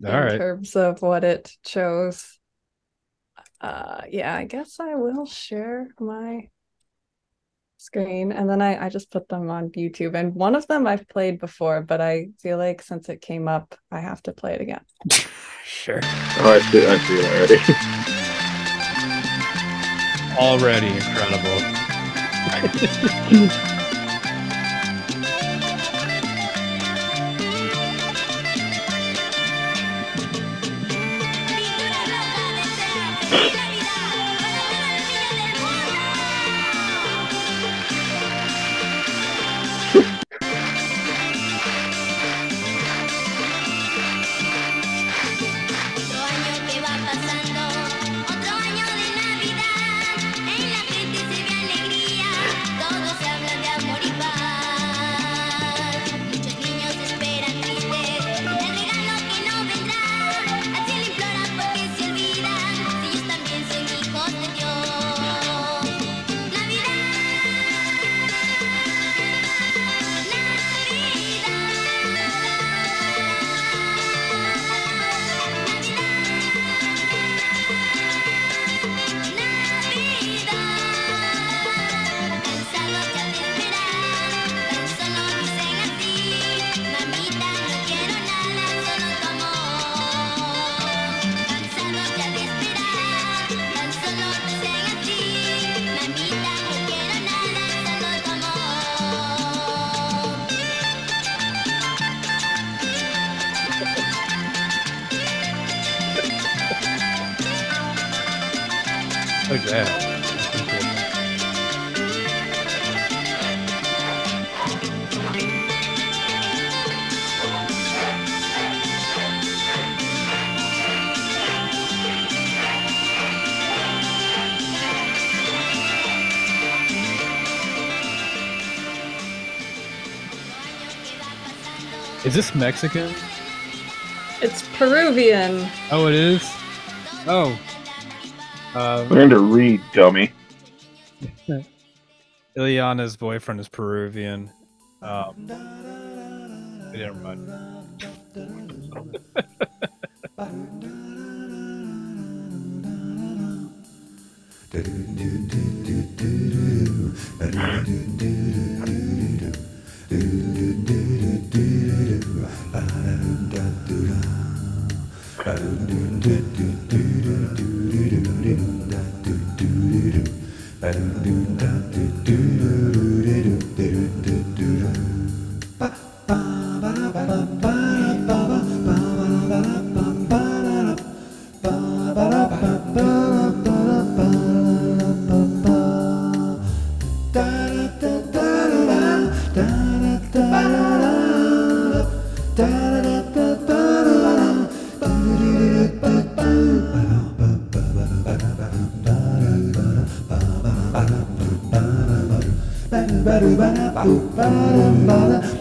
All in right. terms of what it chose. Uh yeah, I guess I will share my screen and then I, I just put them on YouTube and one of them I've played before, but I feel like since it came up, I have to play it again. <laughs> Sure. Oh, I see, I see it already. Already incredible. <laughs> <laughs> Yeah. This Mexican? It's Peruvian. Oh, it is. Oh. Um, Learn to read, dummy. <laughs> Ileana's boyfriend is Peruvian. Um, never mind. <laughs> do, do, do. Tonight,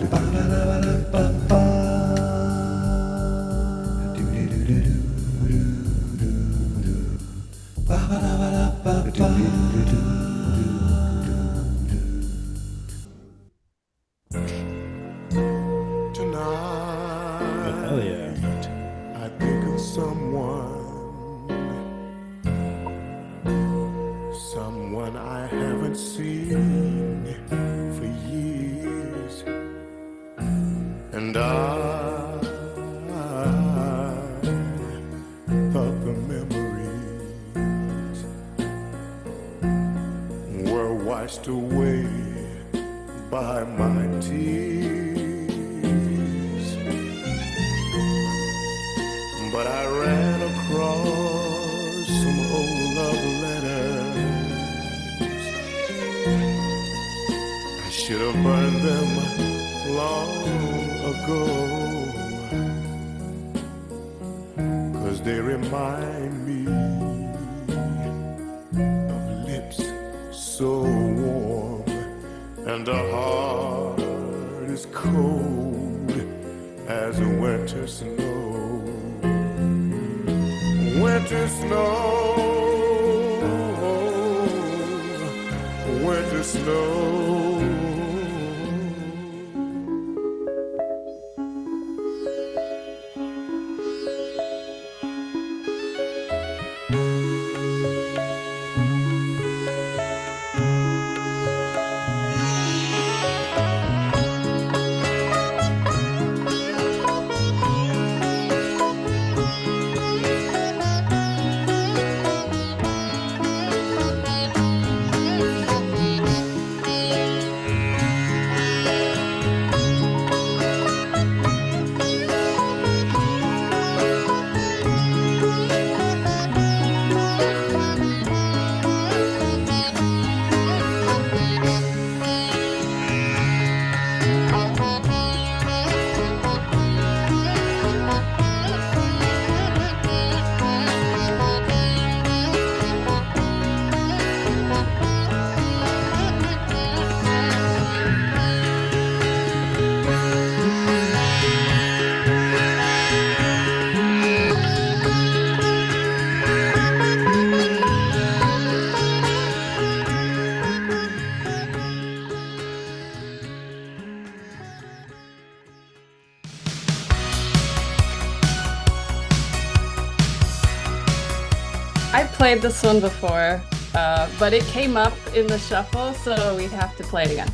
played this one before, uh, but it came up in the shuffle, so we'd have to play it again.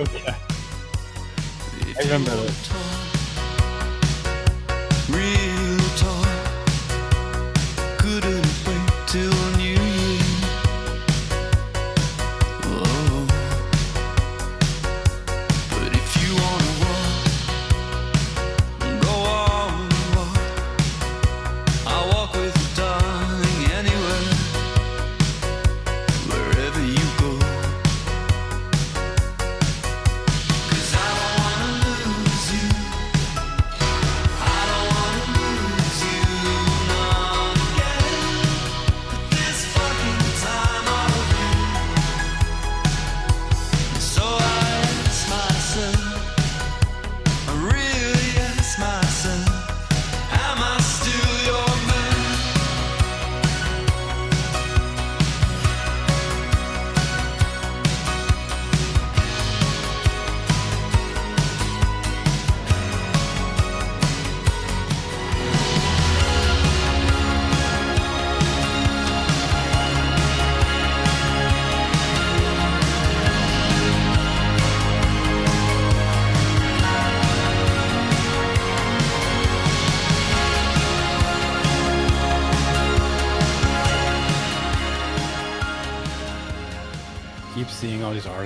Okay. I remember it.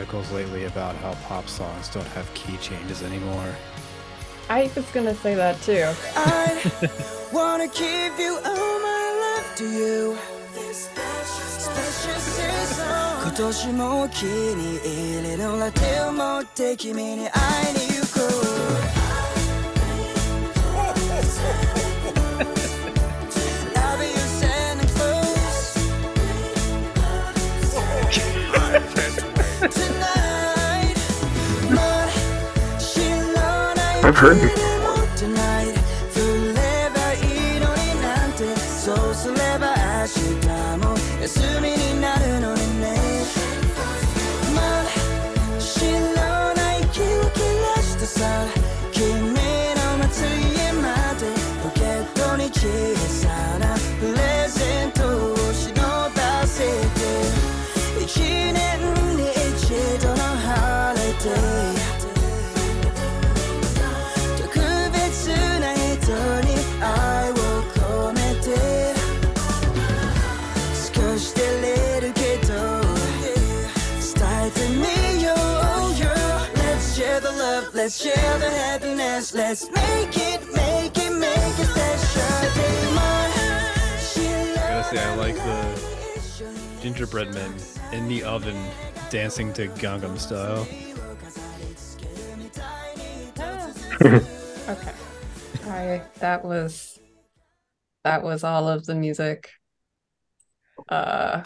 Articles lately about how pop songs don't have key changes anymore. I was gonna say that too. I wanna give you all my love to you. Heard this. tonight happiness Let's make it, make it, make it special day Mine I gotta say, I like the gingerbread men in the oven dancing to Gangnam Style. <laughs> Okay. I that was that was all of the music. Uh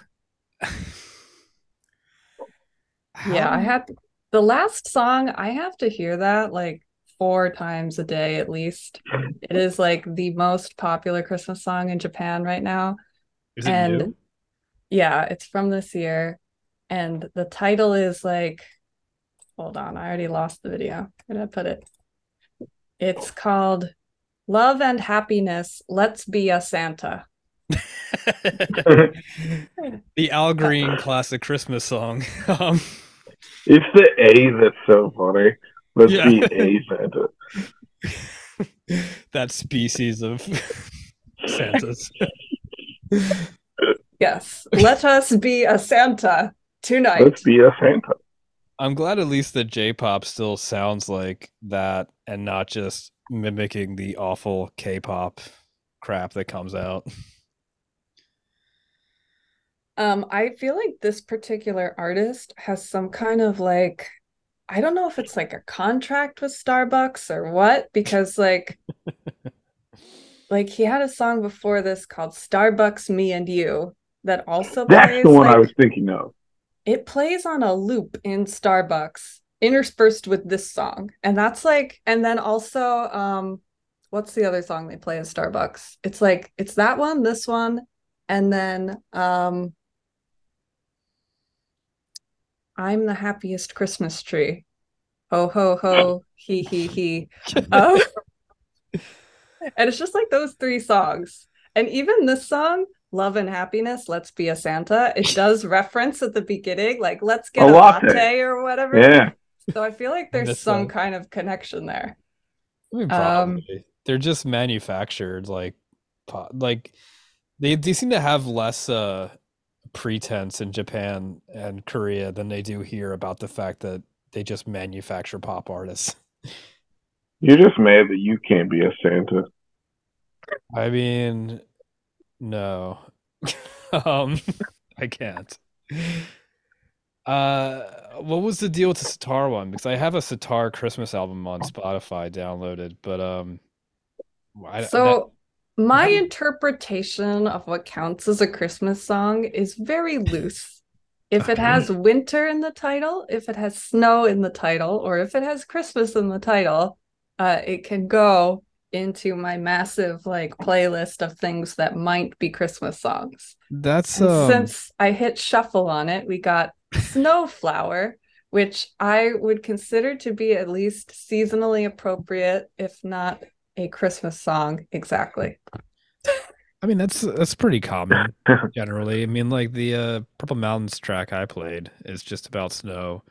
Yeah, I had the last song, I have to hear that like four times a day at least. It is like the most popular Christmas song in Japan right now. Is it and new? yeah, it's from this year. And the title is like, hold on, I already lost the video. Where did I put it? It's called Love and Happiness. Let's Be a Santa. <laughs> <laughs> The Al Green classic Christmas song. <laughs> Um, It's the A that's so funny. Let's Yeah. be <laughs> A Santa. that species of <laughs> Santas. Yes, let us be a Santa tonight. Let's be a Santa. I'm glad at least that J-pop still sounds like that and not just mimicking the awful K-pop crap that comes out. Um, I feel like this particular artist has some kind of like, I don't know if it's like a contract with Starbucks or what, because like, <laughs> like he had a song before this called Starbucks Me and You that also That's plays the one I was thinking of. it plays on a loop in Starbucks interspersed with this song. And that's like and then also um what's the other song they play in Starbucks? It's like it's that one, this one, and then um I'm the happiest Christmas tree. Ho ho ho, he he he. <laughs> Um, and it's just like those three songs. And even this song, Love and Happiness, Let's Be a Santa, it does reference at the beginning, like, let's get A a, latte. latte. or whatever. Yeah. So I feel like there's some that. kind of connection there. I mean, Um. They're just manufactured like like they they seem to have less uh pretense in Japan and Korea than they do here about the fact that they just manufacture pop artists. <laughs> You're just mad that you can't be a Santa. I mean, no. <laughs> um <laughs> I can't. Uh what was the deal with the Sitar one? Because I have a Sitar Christmas album on Spotify downloaded, but um I, So my interpretation of what counts as a Christmas song is very loose. If it has winter in the title, if it has snow in the title, or if it has Christmas in the title, uh, it can go into my massive like playlist of things that might be Christmas songs. that's um since I hit shuffle on it, we got Snowflower, which I would consider to be at least seasonally appropriate, if not a Christmas song exactly. I mean that's that's pretty common <laughs> generally. I mean like the uh Purple Mountains track I played is just about snow.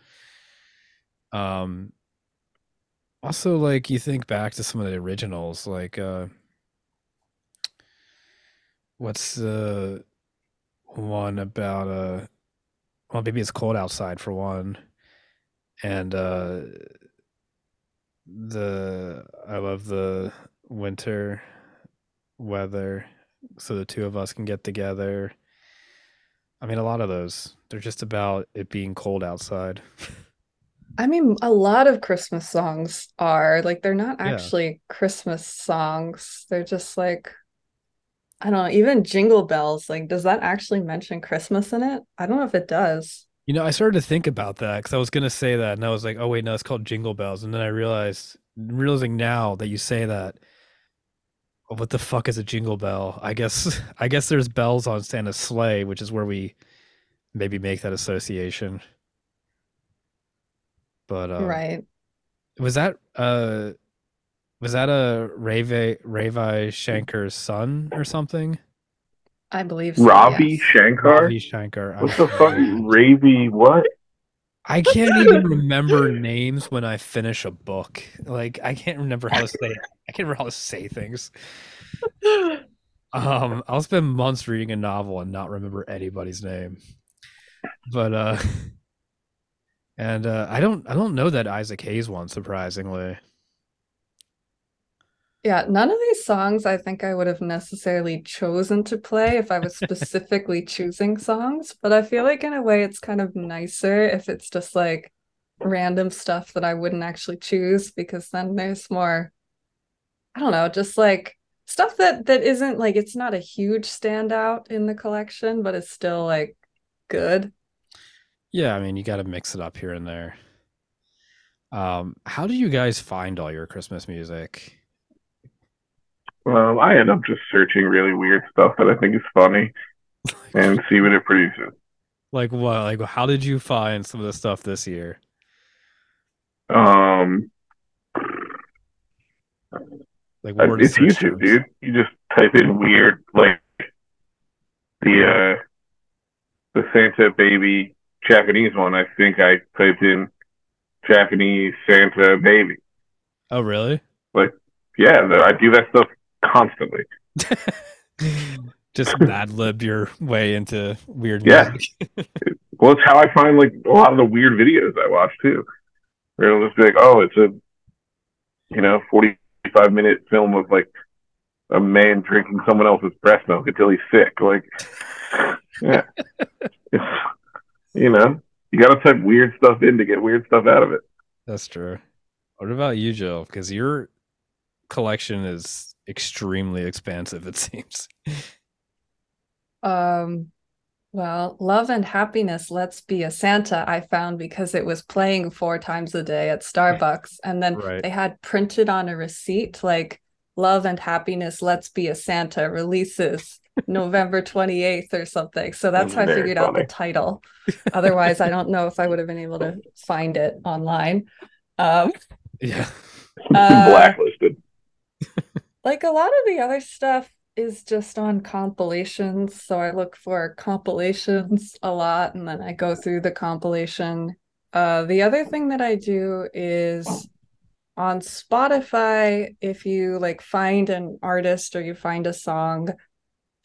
Um also like you think back to some of the originals like uh what's the one about uh well maybe it's cold outside for one. and uh the I love the winter weather so the two of us can get together. I mean a lot of those they're just about it being cold outside. I mean, a lot of Christmas songs are like they're not Yeah. actually Christmas songs. They're just like I don't know, even Jingle Bells, like does that actually mention Christmas in it? I don't know if it does. You know, I started to think about that because I was gonna say that, and I was like, "Oh wait, no, it's called Jingle Bells." And then I realized, realizing now that you say that, oh, what the fuck is a jingle bell? I guess, <laughs> I guess there's bells on Santa's sleigh, which is where we maybe make that association. But uh, Right. was that uh, was that a Ravi Ravi Shankar's son or something? I believe so. Ravi yes. Shankar? Ravi Shankar. I'm What the fuck? sorry. Ravi what? I can't even <laughs> remember names when I finish a book. Like I can't remember how to say I can't remember how to say things. Um, I'll spend months reading a novel and not remember anybody's name. But uh <laughs> and uh I don't I don't know that Isaac Hayes one, surprisingly. Yeah, none of these songs I think I would have necessarily chosen to play if I was specifically choosing songs, but I feel like in a way it's kind of nicer if it's just like random stuff that I wouldn't actually choose because then there's more I don't know, just like stuff that that isn't like it's not a huge standout in the collection, but it's still like good. Yeah, I mean you gotta mix it up here and there. Um, how do you guys find all your Christmas music? Um, I end up just searching really weird stuff that I think is funny <laughs> and see what it produces. Like what? Like how did you find some of the stuff this year? Um, Like what were it's YouTube, terms? dude. You just type in weird, like the uh, the Santa baby Japanese one. I think I typed in Japanese Santa baby. Oh really? Like, yeah, I do that stuff constantly. <laughs> Just bad lib your way into weird Yeah. <laughs> Well, it's how I find like a lot of the weird videos I watch too. Where it'll just be like, oh, it's a you know forty-five minute film of like a man drinking someone else's breast milk until he's sick. Like, <laughs> yeah, you know, you got to type weird stuff in to get weird stuff out of it. That's true. What about you, Jill? Because your collection is extremely expansive, it <laughs> seems. Um, well, Love and Happiness, Let's Be a Santa, I found because it was playing four times a day at Starbucks. And then Right. they had printed on a receipt like Love and Happiness, Let's Be a Santa releases <laughs> November 28th or something. So that's That's how I very figured out the title. Otherwise, I don't know if I would have been able to <laughs> find it online. Um, Yeah. Uh, blacklisted. Like a lot of the other stuff is just on compilations so i look for compilations a lot and then i go through the compilation. Uh the other thing that i do is on spotify if you like find an artist or you find a song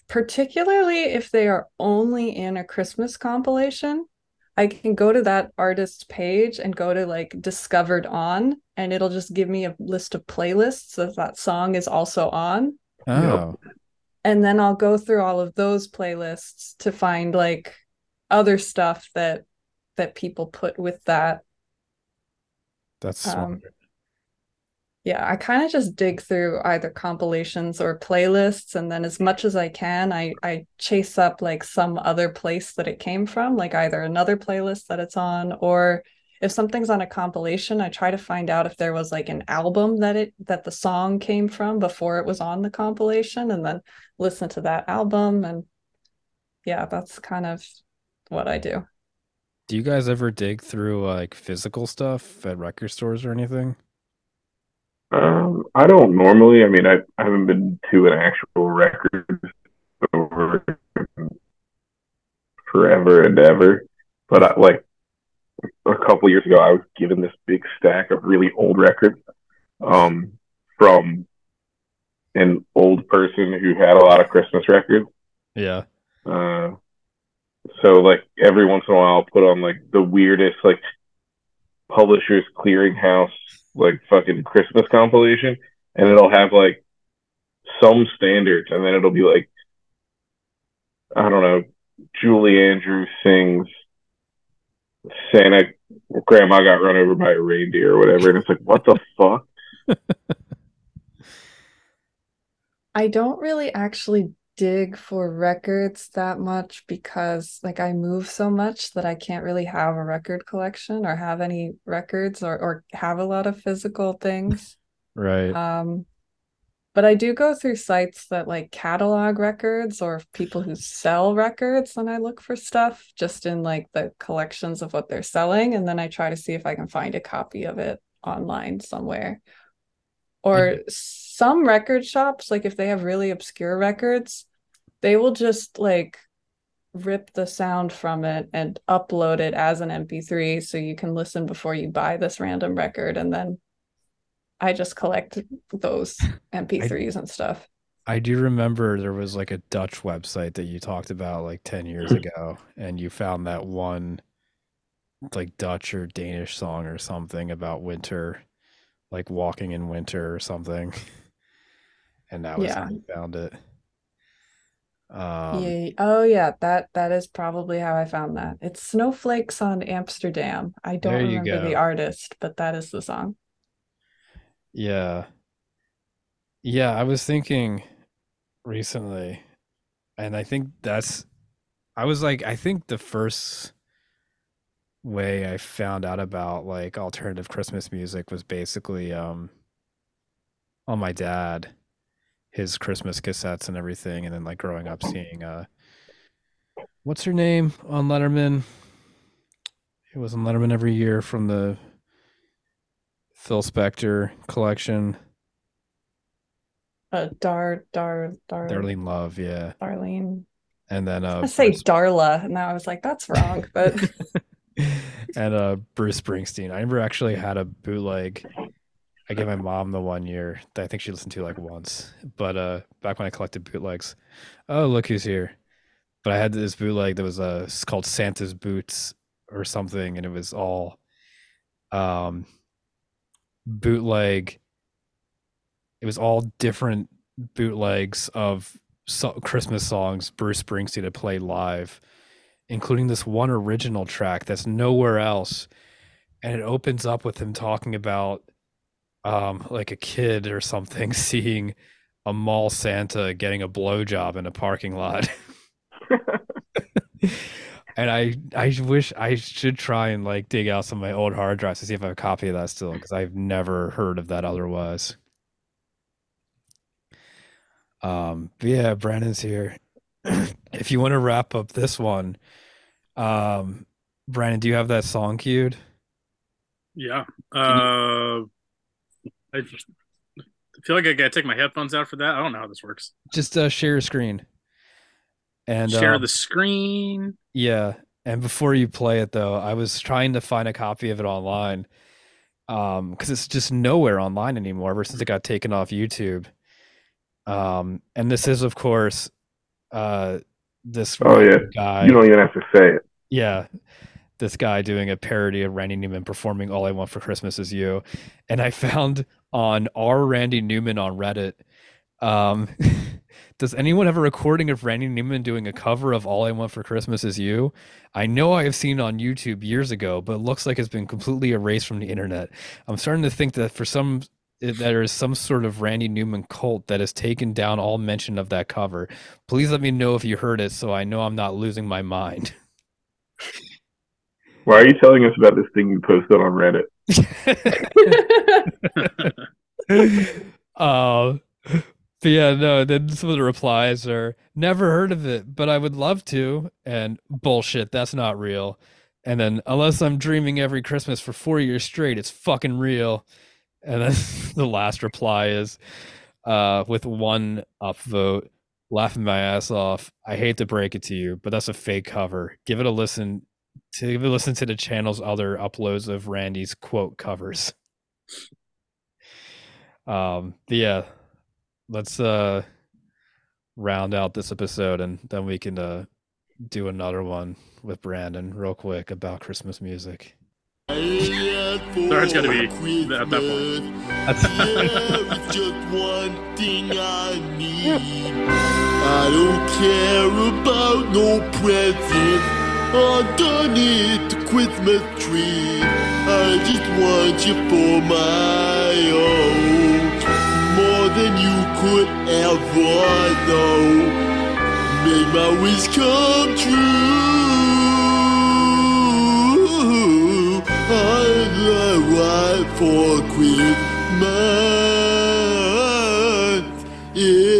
particularly if they are only in a christmas compilation I can go to that artist's page and go to like discovered on, and it'll just give me a list of playlists that that song is also on. Oh. And then I'll go through all of those playlists to find like other stuff that that people put with that. That's um, smart. Yeah, I kind of just dig through either compilations or playlists, and then as much as I can, I I chase up like some other place that it came from, like either another playlist that it's on, or if something's on a compilation, I try to find out if there was like an album that it that the song came from before it was on the compilation, and then listen to that album, and yeah, that's kind of what I do. Do you guys ever dig through like physical stuff at record stores or anything? Um, I don't normally. I mean, I, I haven't been to an actual record store forever and ever. But I, like a couple years ago, I was given this big stack of really old records um, from an old person who had a lot of Christmas records. Yeah. Uh, so like every once in a while, I'll put on like the weirdest like Publishers Clearinghouse like fucking Christmas compilation, and it'll have like some standards, and then it'll be like I don't know, Julie Andrews sings Santa Grandma got run over by a reindeer or whatever, and it's like, what the fuck? <laughs> I don't really actually dig for records that much because like I move so much that I can't really have a record collection or have any records or or have a lot of physical things. <laughs> Right. Um but I do go through sites that like catalog records or people who sell records and I look for stuff just in like the collections of what they're selling and then I try to see if I can find a copy of it online somewhere. Or some record shops, like if they have really obscure records, they will just like rip the sound from it and upload it as an MP3 so you can listen before you buy this random record and then I just collect those <laughs> MP3s and stuff. I do remember there was like a Dutch website that you talked about like 10 years hmm. ago, and you found that one like Dutch or Danish song or something about winter, like walking in winter or something. <laughs> And that was how you found it. Um, yeah. Oh yeah, that that is probably how I found that. It's Snowflakes on Amsterdam. I don't remember the artist, but that is the song. Yeah. Yeah, I was thinking recently, and I think that's, I was like, I think the first way I found out about like alternative Christmas music was basically um on my dad, his Christmas cassettes and everything, and then like growing up seeing uh what's her name on Letterman? It was on Letterman every year from the Phil Spector collection. Uh Dar Dar Dar Darlene Love, yeah. Darlene. And then uh I say Darla, and I was like, that's wrong, but <laughs> and uh Bruce Springsteen. I never actually had a bootleg. I gave my mom the one year that I think she listened to like once. But uh back when I collected bootlegs. Oh, look who's here. But I had this bootleg that was uh called Santa's Boots or something, and it was all um bootleg it was all different bootlegs of so- Christmas songs Bruce Springsteen had played live, including this one original track that's nowhere else. And it opens up with him talking about um like a kid or something <laughs> seeing a mall Santa getting a blowjob in a parking lot. <laughs> and I I wish I should try and like dig out some of my old hard drives to see if I have a copy of that still because I've never heard of that otherwise. Um, yeah, Brandon's here. <clears throat> if you want to wrap up this one, um, Brandon, do you have that song queued? Yeah. Uh, I feel like I gotta take my headphones out for that. I don't know how this works. Just uh, share your screen. And Share um, the screen. Yeah, and before you play it though, I was trying to find a copy of it online, um, because it's just nowhere online anymore ever since it got taken off YouTube. Um, and this is of course, uh, this Oh yeah, guy. you don't even have to say it. Yeah, this guy doing a parody of Randy Newman performing "All I Want for Christmas Is You," and I found on R Randy Newman on Reddit. Um, <laughs> does anyone have a recording of Randy Newman doing a cover of "All I Want for Christmas Is You"? I know I have seen on YouTube years ago, but it looks like it's been completely erased from the internet. I'm starting to think that for some that there is some sort of Randy Newman cult that has taken down all mention of that cover. Please let me know if you heard it, so I know I'm not losing my mind. <laughs> Why are you telling us about this thing you posted on Reddit? Oh, <laughs> but yeah, no. Then some of the replies are never heard of it, but I would love to. And bullshit, that's not real. And then unless I'm dreaming every Christmas for four years straight, it's fucking real. And then <laughs> the last reply is, uh, with one upvote, laughing my ass off. I hate to break it to you, but that's a fake cover. Give it a listen to listen to the channel's other uploads of Randy's quote covers. Um, yeah, let's uh round out this episode and then we can uh do another one with Brandon real quick about Christmas music. It's gonna be Christmas, at that point. just one thing I need. I don't care about no presents. I don't need to quit my dream. I just want you for my own. More than you could ever know. Make my wish come true. I'm the right for Christmas. Yeah.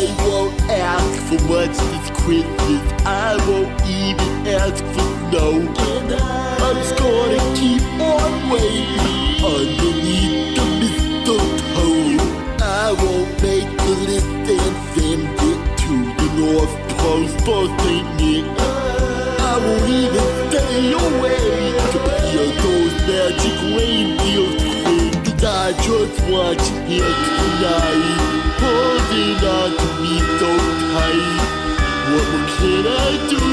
I won't ask for much this Christmas. I won't even ask for no. I'm just gonna keep on waiting underneath the mistletoe. I won't make the list and send it to the North Pole for singing. I won't even stay away to hear those magic reindeer scream. I just want it tonight. did I do?